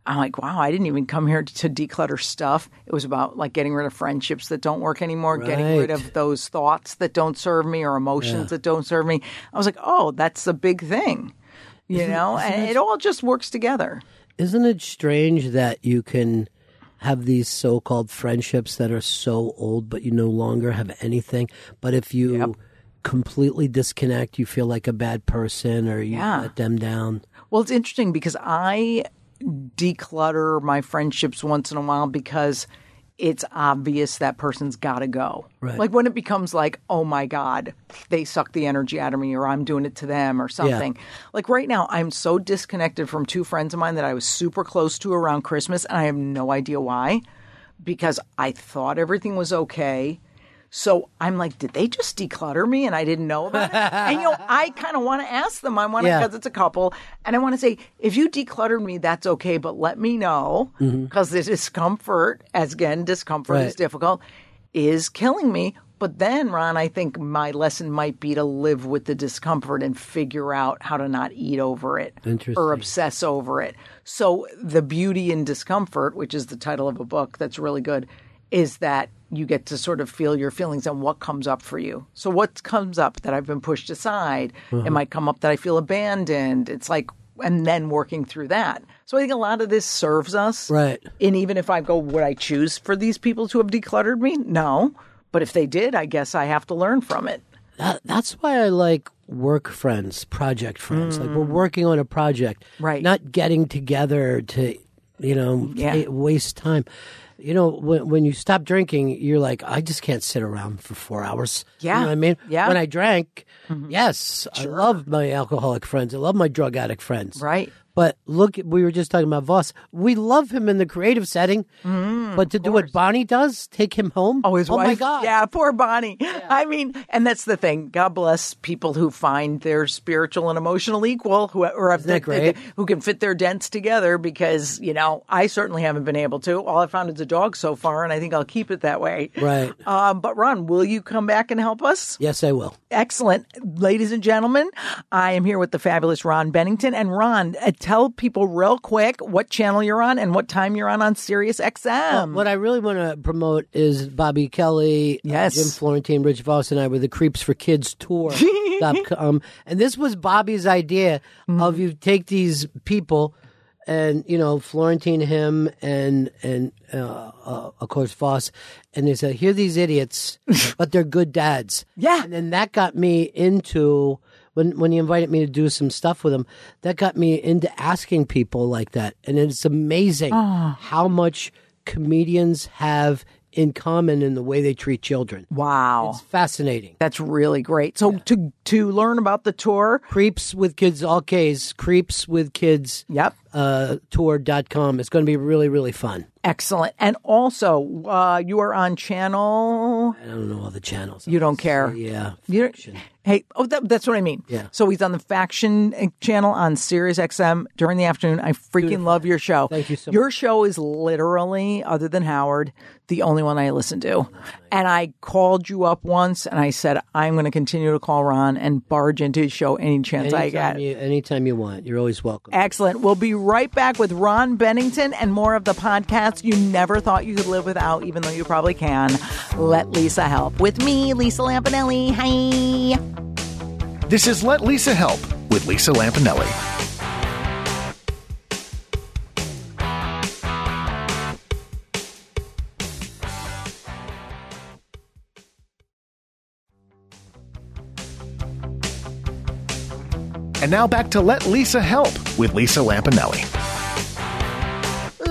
I'm like, wow, I didn't even come here to declutter stuff. It was about like getting rid of friendships that don't work anymore, getting rid of those thoughts that don't serve me or emotions that don't serve me. I was like, oh, that's a big thing, you know, and it all just works together. Isn't it strange that you can have these so-called friendships that are so old, but you no longer have anything? But if you completely disconnect, you feel like a bad person, or you Yeah. let them down. Well, it's interesting because I declutter my friendships once in a while because it's obvious that person's got to go. Right. Like when it becomes like, oh my God, they suck the energy out of me or I'm doing it to them or something. Like right now, I'm so disconnected from two friends of mine that I was super close to around Christmas and I have no idea why because I thought everything was okay. So I'm like, did they just declutter me and I didn't know about it? and you know, I kind of want to ask them. I want to Yeah. because it's a couple, and I want to say, if you decluttered me, that's okay, but let me know because the discomfort, as again, discomfort is Mm-hmm. Difficult, is killing me. But then, Ron, I think my lesson might be to live with the discomfort and figure out how to not eat over it or obsess over it. So, the beauty in discomfort, which is the title of a book that's really good, is that you get to sort of feel your feelings and what comes up for you. So, what comes up that I've been pushed aside? It uh-huh. might come up that I feel abandoned. It's like, and then working through that. So, I think a lot of this serves us. Right. And even if I go, would I choose for these people to have decluttered me? No. But if they did, I guess I have to learn from it. That, that's why I like work friends, project friends. Like we're mm. working on a project, Right. Not getting together to, you know, Yeah. waste time. You know, when when you stop drinking, you're like, I just can't sit around for four hours. Yeah. you know what I mean. Yeah. When I drank, mm-hmm. yes, I love my alcoholic friends. I love my drug addict friends. Right. But look, we were just talking about Voss. We love him in the creative setting, but to do what Bonnie does, take him home. Oh, his wife. my God! Yeah, poor Bonnie. I mean, and that's the thing. God bless people who find their spiritual and emotional equal, who or that great? who can fit their dents together. Because you know, I certainly haven't been able to. All I found is a dog so far, and I think I'll keep it that way. Right. Um, but Ron, will you come back and help us? Yes, I will. Excellent. Ladies and gentlemen, I am here with the fabulous Ron Bennington. And Ron, uh, tell people real quick what channel you're on and what time you're on on Sirius XM. What I really want to promote is Bobby Kelly, uh, Yes. Jim Florentine, Rich Voss, and I were the Creeps for Kids tour. dot com. and this was Bobby's idea Mm-hmm. of you take these people and you know Florentine him and and uh, uh, of course Voss, and they said, "Here, are these idiots, but they're good dads." Yeah. and then that got me into when when he invited me to do some stuff with him. That got me into asking people like that, and it's amazing ah. how much comedians have in common in the way they treat children. Wow. It's fascinating. That's really great. So to to learn about the tour, Creeps with kids, all K's, creeps with kids. yep. Uh, tour.com. It's going to be really, really fun. Excellent. And also, uh, you are on channel. I don't know all the channels. You don't care. Yeah. You. Hey, oh, that, that's what I mean. Yeah. So he's on the Faction uh, channel on Sirius XM during the afternoon. I freaking love your show. Thank you so Your show is literally, other than Howard, the only one I listen to. And I called you up once and I said, I'm going to continue to call Ron and barge into his show any chance I Anytime get. you, anytime you want. You're always welcome. Excellent. We'll be right back with Ron Bennington and more of the podcasts you never thought you could live without, even though you probably can. Let Lisa help. With me, Lisa Lampanelli. Hi. This is Let Lisa Help with Lisa Lampanelli. And now back to Let Lisa Help with Lisa Lampanelli.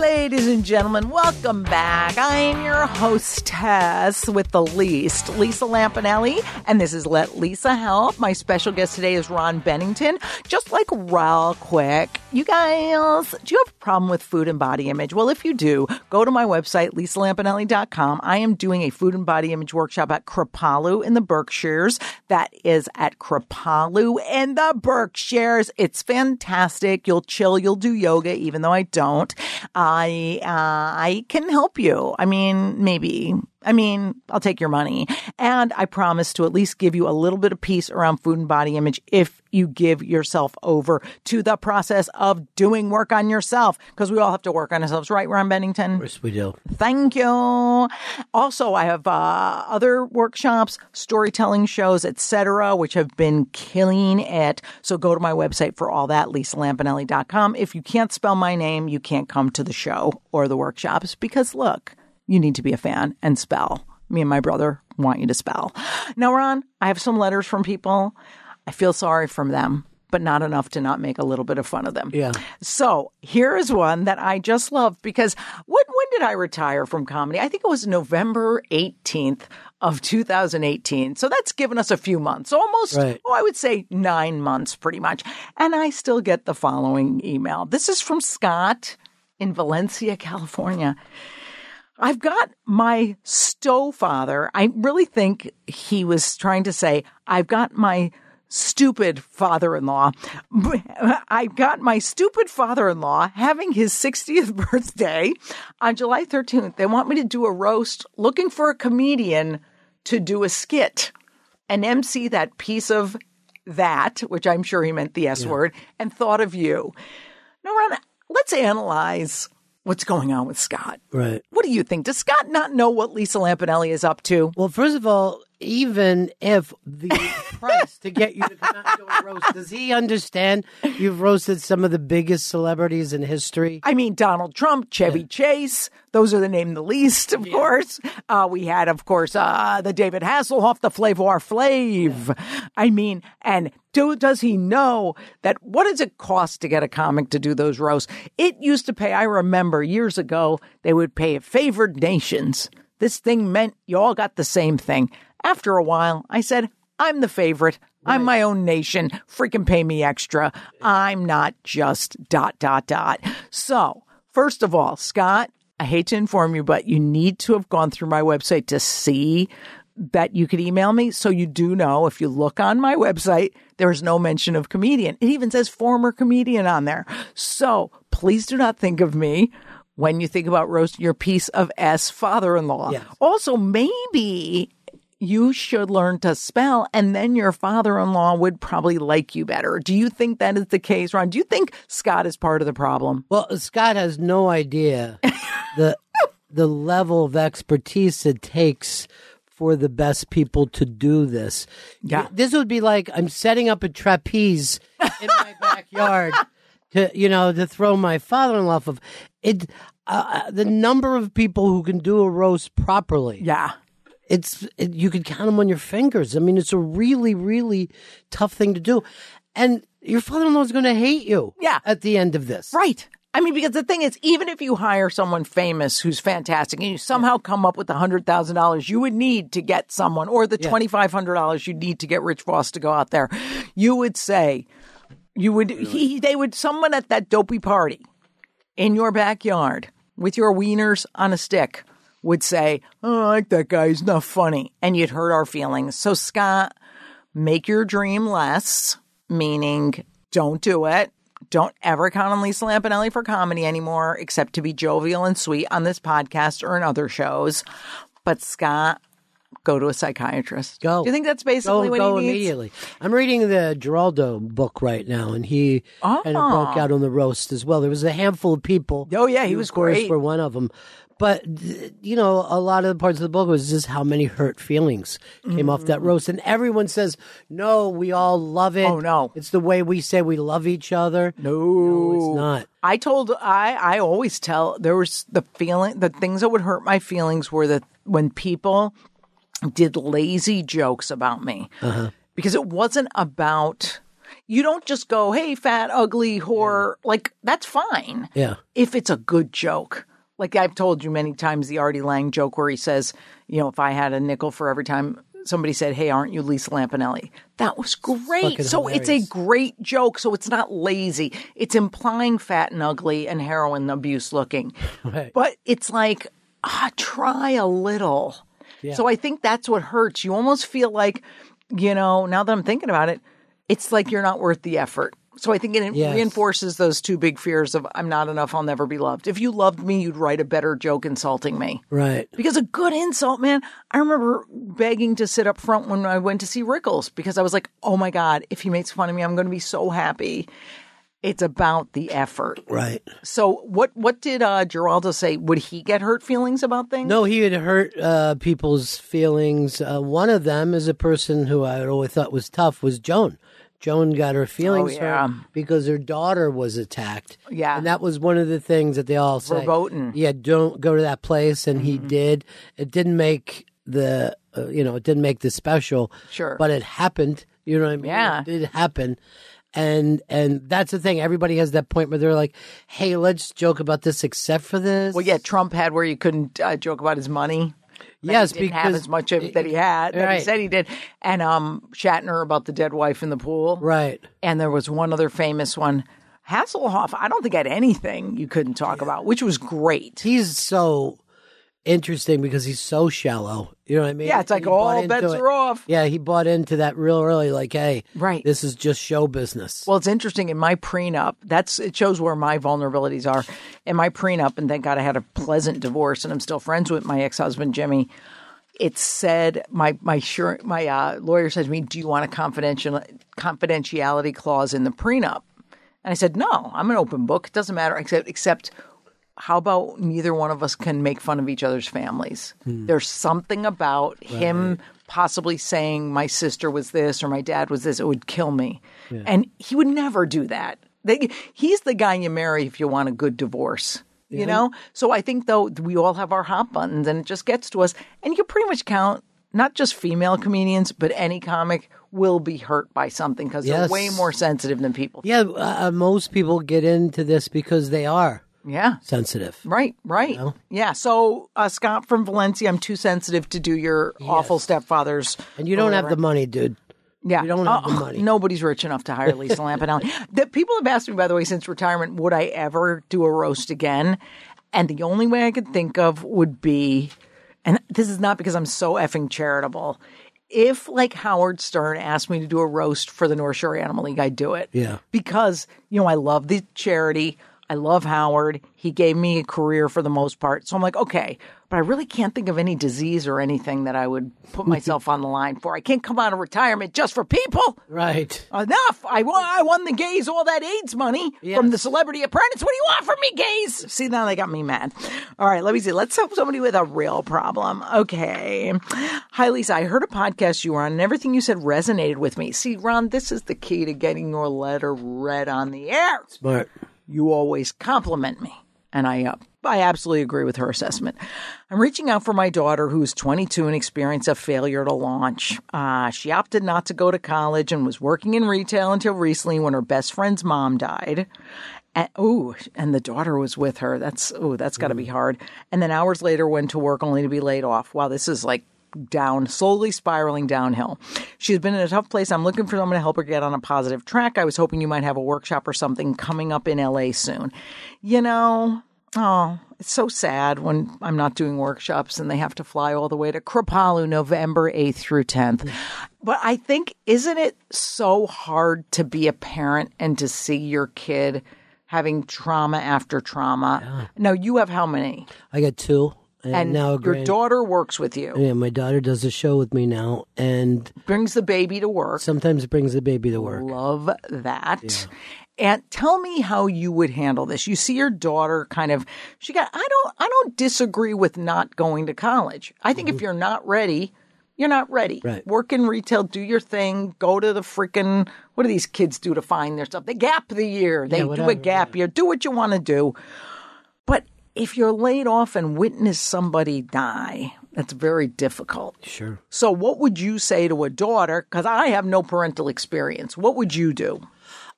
Ladies and gentlemen, welcome back. I'm your hostess with the least, Lisa Lampanelli, and this is Let Lisa Help. My special guest today is Ron Bennington. Just like real quick, you guys, do you have a problem with food and body image? Well, if you do, go to my website, lisalampanelli.com. I am doing a food and body image workshop at Kripalu in the Berkshires. That is at Kripalu in the Berkshires. It's fantastic. You'll chill, you'll do yoga, even though I don't. Uh, I uh, I can help you. I mean, maybe. I mean, I'll take your money. And I promise to at least give you a little bit of peace around food and body image if you give yourself over to the process of doing work on yourself. Because we all have to work on ourselves, right, Ron Bennington? Yes, we do. Thank you. Also, I have uh, other workshops, storytelling shows, etc., which have been killing it. So go to my website for all that, lisalampanelli.com. If you can't spell my name, you can't come to the show or the workshops because look, you need to be a fan and spell. Me and my brother want you to spell. Now, Ron, I have some letters from people. I feel sorry from them, but not enough to not make a little bit of fun of them. Yeah. So here is one that I just love because when when did I retire from comedy? I think it was November 18th of 2018. So that's given us a few months, almost, Right. oh, I would say nine months pretty much. And I still get the following email. This is from Scott in Valencia, California. I've got my stowfather. I really think he was trying to say, I've got my stupid father in law. I've got my stupid father in law having his 60th birthday on July 13th. They want me to do a roast looking for a comedian to do a skit and MC that piece of that, which I'm sure he meant the S word, and thought of you. Now, Ron, let's analyze what's going on with Scott. Right. What do you think? Does Scott not know what Lisa Lampanelli is up to? Well, first of all, even if the price to get you to come out and do a roast, does he understand you've roasted some of the biggest celebrities in history? I mean, Donald Trump, Chevy Chase, those are the name the least, of course. Uh, we had, of course, uh, the David Hasselhoff, the Flavor Flav. I mean, and do, does he know that what does it cost to get a comic to do those roasts? It used to pay, I remember years ago, they would pay favored nations. This thing meant you all got the same thing. After a while, I said, I'm the favorite. I'm my own nation. Freaking pay me extra. I'm not just dot, dot, dot. So, first of all, Scott, I hate to inform you, but you need to have gone through my website to see that you could email me. So you do know if you look on my website, there is no mention of comedian. It even says former comedian on there. So please do not think of me when you think about roasting your piece of S father in law. Yes. Also, maybe you should learn to spell and then your father-in-law would probably like you better. Do you think that is the case, Ron? Do you think Scott is part of the problem? Well, Scott has no idea the the level of expertise it takes for the best people to do this. Yeah. This would be like I'm setting up a trapeze in my backyard to you know to throw my father-in-law off of it. Uh, the number of people who can do a roast properly, Yeah. It's it, you could count them on your fingers. I mean, it's a really, really tough thing to do, and your father-in-law is going to hate you. Yeah. at the end of this, Right. I mean, because the thing is, even if you hire someone famous who's fantastic and you somehow come up with the hundred thousand dollars you would need to get someone, or the twenty five hundred dollars you'd need to get Rich Voss to go out there, you would say, you would he they would someone at that dopey party in your backyard with your wieners on a stick would say, "Oh, I like that guy. He's not funny," and you'd hurt our feelings. So Scott, make your dream less, meaning don't do it. Don't ever count on Lisa Lampanelli for comedy anymore, except to be jovial and sweet on this podcast or in other shows. But Scott, go to a psychiatrist. Go. Do you think that's Go, basically what go he needs? immediately. I'm reading the Geraldo book right now, and he kind of broke ah. out on the roast as well. There was a handful of people. Oh, yeah, he was of course, great. were one of them. But you know, a lot of the parts of the book was just how many hurt feelings came off that roast, and everyone says, "No, we all love it. Oh, no. it's the way we say we love each other." No, it's not. I told I I always tell there was the feeling the things that would hurt my feelings were that when people did lazy jokes about me Uh-huh. because it wasn't about you don't just go hey fat ugly whore like that's fine Yeah. if it's a good joke like I've told you many times the Artie Lange joke where he says you know if I had a nickel for every time somebody said hey aren't you Lisa Lampanelli? That was great. So it's a great joke. So it's not lazy. It's implying fat and ugly and heroin abuse looking. Right. but it's like ah, try a little. So I think that's what hurts. You almost feel like, you know, now that I'm thinking about it, it's like you're not worth the effort. So I think it Yes. reinforces those two big fears of I'm not enough, I'll never be loved. If you loved me, you'd write a better joke insulting me. Right. Because a good insult, man, I remember begging to sit up front when I went to see Rickles because I was like, oh my God, if he makes fun of me, I'm going to be so happy. It's about the effort. Right. So what what did uh, Geraldo say? Would he get hurt feelings about things? No, he had hurt uh, people's feelings. Uh, one of them is a person who I always thought was tough was Joan. Joan got her feelings Oh, yeah. hurt because her daughter was attacked. Yeah. and that was one of the things that they all say. Verboten. Yeah, don't go to that place, and Mm-hmm. he did. It didn't make the uh, you know it didn't make the special. Sure. but it happened. You know what I mean? Yeah. it did happen. And and that's the thing. Everybody has that point where they're like, "Hey, let's joke about this, except for this." Well, yeah, Trump had where you couldn't uh, joke about his money. Yes, he didn't because have as much of that he had that he said he did, and um Shatner about the dead wife in the pool, right. and there was one other famous one, Hasselhoff. I don't think had anything you couldn't talk about, which was great. he's so interesting because he's so shallow. You know what I mean? Yeah, it's like He all bets it. are off. Yeah, he bought into that real early. Like, hey, Right. this is just show business. Well, it's interesting in my prenup. That's it shows where my vulnerabilities are. In my prenup, and thank God I had a pleasant divorce, and I'm still friends with my ex husband Jimmy. It said my my sure my uh, lawyer said to me, "Do you want a confidential confidentiality clause in the prenup?" And I said, "No, I'm an open book. It doesn't matter. Except except." How about neither one of us can make fun of each other's families? There's something about him possibly saying my sister was this or my dad was this, it would kill me. And he would never do that. They, he's the guy you marry if you want a good divorce. You know? So I think though we all have our hot buttons and it just gets to us. And you can pretty much count not just female comedians, but any comic will be hurt by something because Yes. they're way more sensitive than people. yeah, uh, most people get into this because they are Yeah. sensitive. Right, right. Yeah. So, uh, Scott from Valencia, I'm too sensitive to do your awful stepfathers. And you don't have the money, dude. Yeah. you don't have the Uh, money. Nobody's rich enough to hire Lisa Lampanelli. The people have asked me, by the way, since retirement, would I ever do a roast again? And the only way I could think of would be, and this is not because I'm so effing charitable. If like Howard Stern asked me to do a roast for the North Shore Animal League, I'd do it. Yeah. Because, you know, I love the charity. I love Howard. He gave me a career for the most part. So I'm like, okay, but I really can't think of any disease or anything that I would put myself on the line for. I can't come out of retirement just for people. Right. Enough. I won, I won the gays all that AIDS money Yes. from the celebrity apprentice. What do you want from me, gays? See, now they got me mad. All right, let me see. Let's help somebody with a real problem. Okay. Hi, Lisa. I heard a podcast you were on, and everything you said resonated with me. See, Ron, this is the key to getting your letter read on the air Smart. You always compliment me. And I, uh, I absolutely agree with her assessment. I'm reaching out for my daughter who's 22 and experienced a failure to launch. Uh, she opted not to go to college and was working in retail until recently when her best friend's mom died. And, ooh, and the daughter was with her. That's, ooh, that's got to be hard. And then hours later went to work only to be laid off. Wow, this is like down, slowly spiraling downhill. She's been in a tough place. I'm looking for someone to help her get on a positive track. I was hoping you might have a workshop or something coming up in LA soon. You know, oh, it's so sad when I'm not doing workshops and they have to fly all the way to Kripalu November 8th through 10th. But I think, isn't it so hard to be a parent and to see your kid having trauma after trauma? Now, you have how many? I got two. And, And now your grand- daughter works with you. Yeah, my daughter does a show with me now, and brings the baby to work. sometimes brings the baby to work. Love that. And tell me how you would handle this. You see your daughter kind of she got I don't I don't disagree with not going to college. I think if you're not ready, you're not ready. Mm-hmm. Right. Work in retail, do your thing, go to the freaking what do these kids do to find their stuff? They gap the year. They do a whatever, gap year. Do what you want to do. But if you're laid off and witness somebody die, that's very difficult. Sure. So, what would you say to a daughter? Because I have no parental experience. What would you do?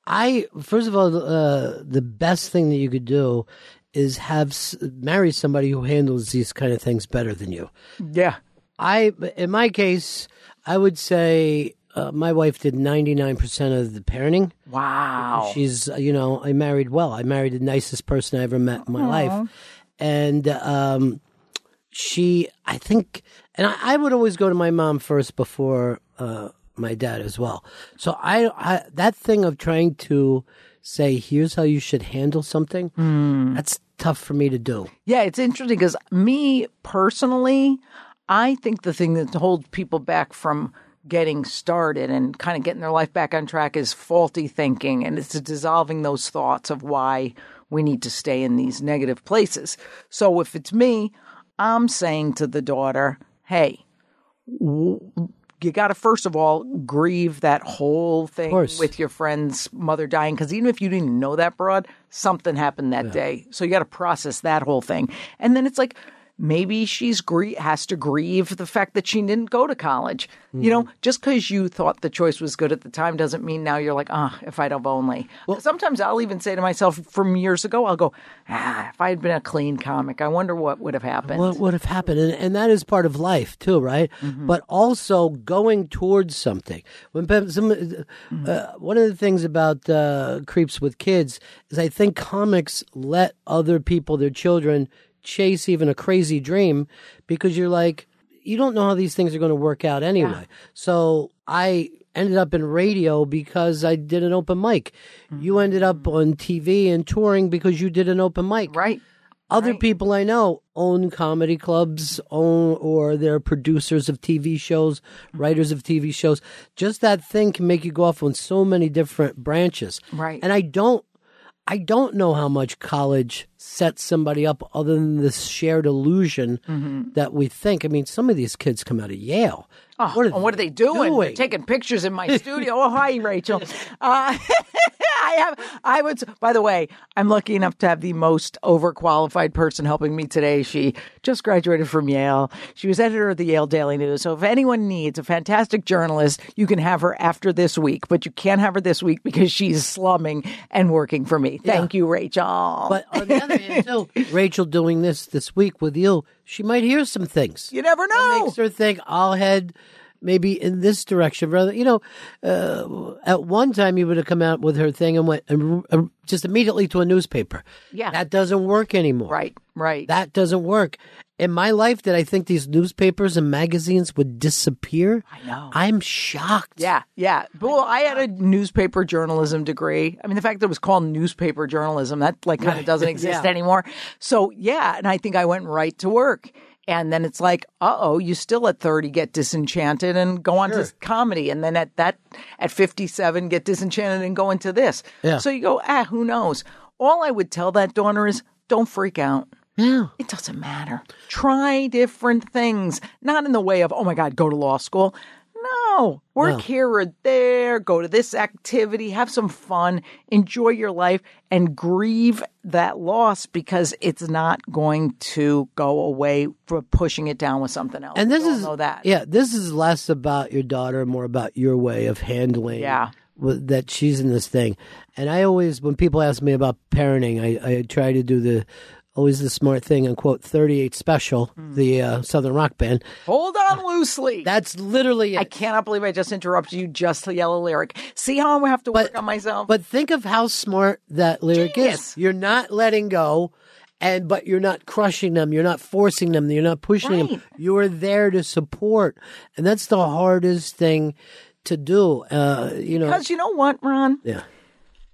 I first of all, uh, the best thing that you could do is have marry somebody who handles these kind of things better than you. Yeah. I, in my case, I would say uh, my wife did ninety nine percent of the parenting. Wow. She's, uh, you know, I married well. I married the nicest person I ever met in my life, and um, she, I think, and I, I would always go to my mom first before uh, my dad as well. So I, I, that thing of trying to say, here's how you should handle something, that's tough for me to do. yeah, it's interesting because me personally, I think the thing that holds people back from getting started and kind of getting their life back on track is faulty thinking. And it's dissolving those thoughts of why we need to stay in these negative places. So, if it's me, I'm saying to the daughter, hey, you got to first of all grieve that whole thing with your friend's mother dying because even if you didn't know that broad something happened that day so you got to process that whole thing and then it's like maybe she's grie- has to grieve the fact that she didn't go to college you know just because you thought the choice was good at the time doesn't mean now you're like ah if i'd have only Well, sometimes i'll even say to myself from years ago i'll go ah if i had been a clean comic i wonder what would have happened What would have happened? And, and that is part of life too, right? But also going towards something. When some, uh, one of the things about uh, creeps with kids is I think comics let other people, their children, chase even a crazy dream because you're like, you don't know how these things are going to work out anyway. So I ended up in radio because I did an open mic. Mm-hmm. You ended up on TV and touring because you did an open mic. right Other people I know own comedy clubs, own or they're producers of TV shows, mm-hmm. writers of TV shows. Just that thing can make you go off on so many different branches. Right. And I don't I don't know how much college sets somebody up other than this shared illusion mm-hmm. that we think. I mean, some of these kids come out of Yale. Oh, what, are, what are they doing? doing? Taking pictures in my studio. oh, hi, Rachel. Uh, I have. I would. By the way, I'm lucky enough to have the most overqualified person helping me today. She just graduated from Yale. She was editor of the Yale Daily News. So if anyone needs a fantastic journalist, you can have her after this week. But you can't have her this week because she's slumming and working for me. Thank you, Rachel. But on the other hand, too, Rachel doing this this week with you, she might hear some things. you never That know. makes her think I'll head maybe in this direction rather. You know, uh, at one time you would have come out with her thing and went and, uh, just immediately to a newspaper. Yeah. that doesn't work anymore. Right, right. That doesn't work. In my life, did I think these newspapers and magazines would disappear? I know. I'm shocked. Yeah, yeah. Well, I had a newspaper journalism degree. I mean, the fact that it was called newspaper journalism, that like kind of doesn't exist Yeah. anymore. So yeah, and I think I went right to work. And then it's like, uh oh, you still at 30 get disenchanted and go on to comedy. And then at that, at 57, get disenchanted and go into this. Yeah. So you go, ah, who knows? All I would tell that donor is don't freak out. Yeah. It doesn't matter. Try different things, not in the way of, oh my God, go to law school. No, work No. here or there, go to this activity, have some fun, enjoy your life, and grieve that loss because it's not going to go away for pushing it down with something else. And this is that. Yeah, this is less about your daughter, more about your way of handling. Yeah. with- That she's in this thing, and I always, when people ask me about parenting, I, I try to do the always the smart thing and quote 38 special Hmm. the uh, southern rock band Hold on loosely. that's literally it. I cannot believe I just interrupted you just to yell a lyric. See how I have to work on myself? But think of how smart that lyric Genius. is. You're not letting go, and but you're not crushing them. You're not forcing them. You're not pushing them. You are there to support, and that's the hardest thing to do. Uh, you know, because you know what, Ron? yeah,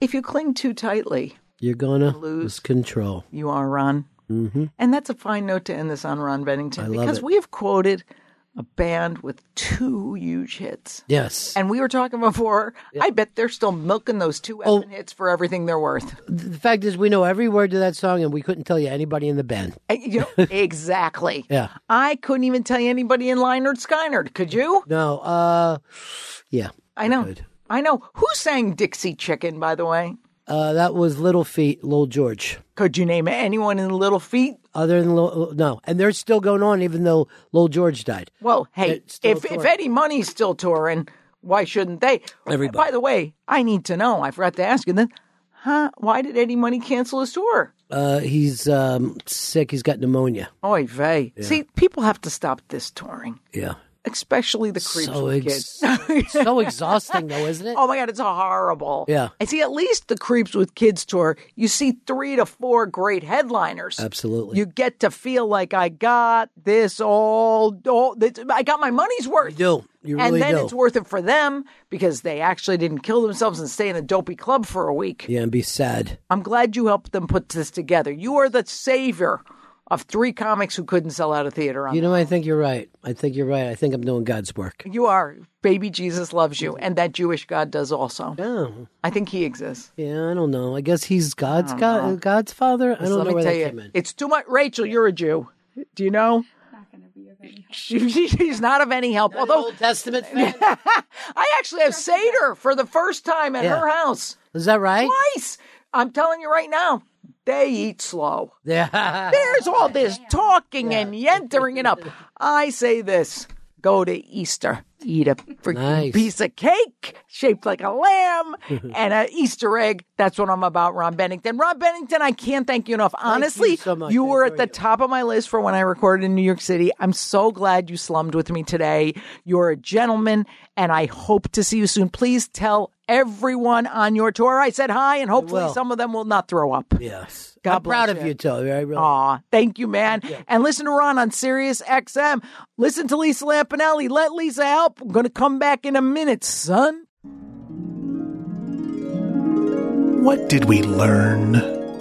If you cling too tightly, you're gonna lose. lose control. You are Ron. Mm-hmm. And that's a fine note to end this on, Ron Bennington, love because it. we have quoted a band with two huge hits. Yes, And we were talking before, I bet they're still milking those two Oh. hits for everything they're worth. the fact is, we know every word to that song, and we couldn't tell you anybody in the band. You know, exactly. Yeah. I couldn't even tell you anybody in Lynyrd Skynyrd. Could you? No, uh, yeah, I know. could. I know. Who sang Dixie Chicken, by the way? Uh, that was Little Feat, Lowell George. Could you name anyone in Little Feat? Other than Lowell, no, and they're still going on, even though Lowell George died. Well, hey, if, if. Eddie Money's still touring, why shouldn't they? Everybody. By the way, I need to know. I forgot to ask you then. Huh? Why did Eddie Money cancel his tour? Uh, he's um, sick. He's got pneumonia. Oy vey. See, people have to stop this touring, Yeah. Especially the creeps So with ex- kids. so exhausting, though, isn't it? Oh my God, it's horrible. Yeah. I see at least the Creeps with Kids tour, you see three to four great headliners. Absolutely. You get to feel like I got this all, all this, I got my money's worth. You do. You and then do. it's worth it for them because they actually didn't kill themselves and stay in a dopey club for a week. yeah, and be sad. I'm glad you helped them put this together. You are the savior of three comics who couldn't sell out a theater on You know, I think you're right. I think you're right. I think I'm doing God's work. You are. Baby Jesus loves you, and that Jewish God does also. Oh, I think he exists. yeah. I don't know. I guess he's God's God, God's father. I don't Let know me where tell that you, came in. it's too much. Rachel, you're a Jew. Do you know? She, she- she's not of any help. Although Old Testament fan. I actually have Seder for the first time at Yeah. her house. Is that right? Twice. I'm telling you right now, they eat slow. Yeah. There's all this talking and yentering it up. I say this go to Easter, eat a freaking Nice. piece of cake shaped like a lamb and an Easter egg. That's what I'm about, Ron Bennington. Ron Bennington, I can't thank you enough. Honestly, so much. you were at the you. top of my list for when I recorded in New York City. I'm so glad you slummed with me today. You're a gentleman, and I hope to see you soon. Please tell everyone on your tour I said hi, and hopefully some of them will not throw up. yes. God I'm proud bless of you. you, too. I really. Aw, thank you, man. And listen to Ron on Sirius XM. Listen to Lisa Lampanelli. Let Lisa help. I'm going to come back in a minute, son. What did we learn?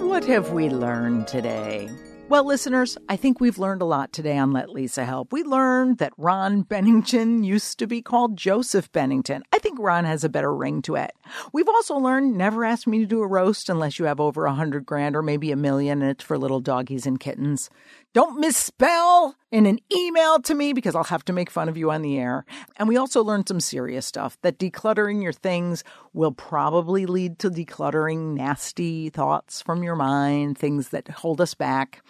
What have we learned today? Well, listeners, I think we've learned a lot today on Let Lisa Help. We learned that Ron Bennington used to be called Joseph Bennington. I think Ron has a better ring to it. We've also learned never ask me to do a roast unless you have over a hundred grand or maybe a million and it's for little doggies and kittens. Don't misspell in an email to me because I'll have to make fun of you on the air. And we also learned some serious stuff that decluttering your things will probably lead to decluttering nasty thoughts from your mind, things that hold us back.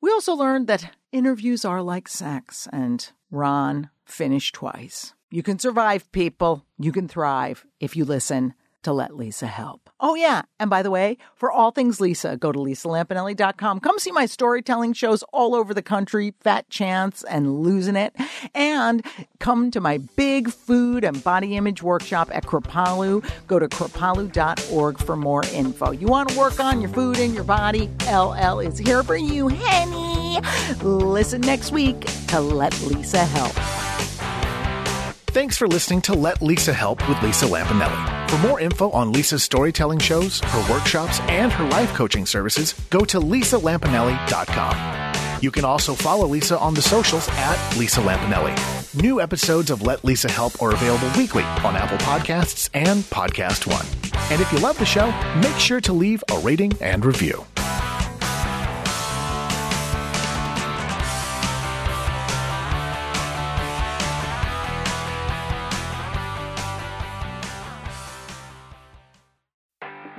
We also learned that interviews are like sex, and Ron finished twice. You can survive, people. You can thrive if you listen to let Lisa help. Oh, yeah. And by the way, for all things Lisa, go to lisalampanelli.com. Come see my storytelling shows all over the country, Fat Chance and Losing It. And come to my big food and body image workshop at Kripalu. Go to kripalu.org for more info. You want to work on your food and your body? LL is here for you, honey. Listen next week to Let Lisa Help. Thanks for listening to Let Lisa Help with Lisa Lampanelli. For more info on Lisa's storytelling shows, her workshops, and her life coaching services, go to lisalampanelli.com. You can also follow Lisa on the socials at Lisa Lampanelli. New episodes of Let Lisa Help are available weekly on Apple Podcasts and Podcast One. And if you love the show, make sure to leave a rating and review.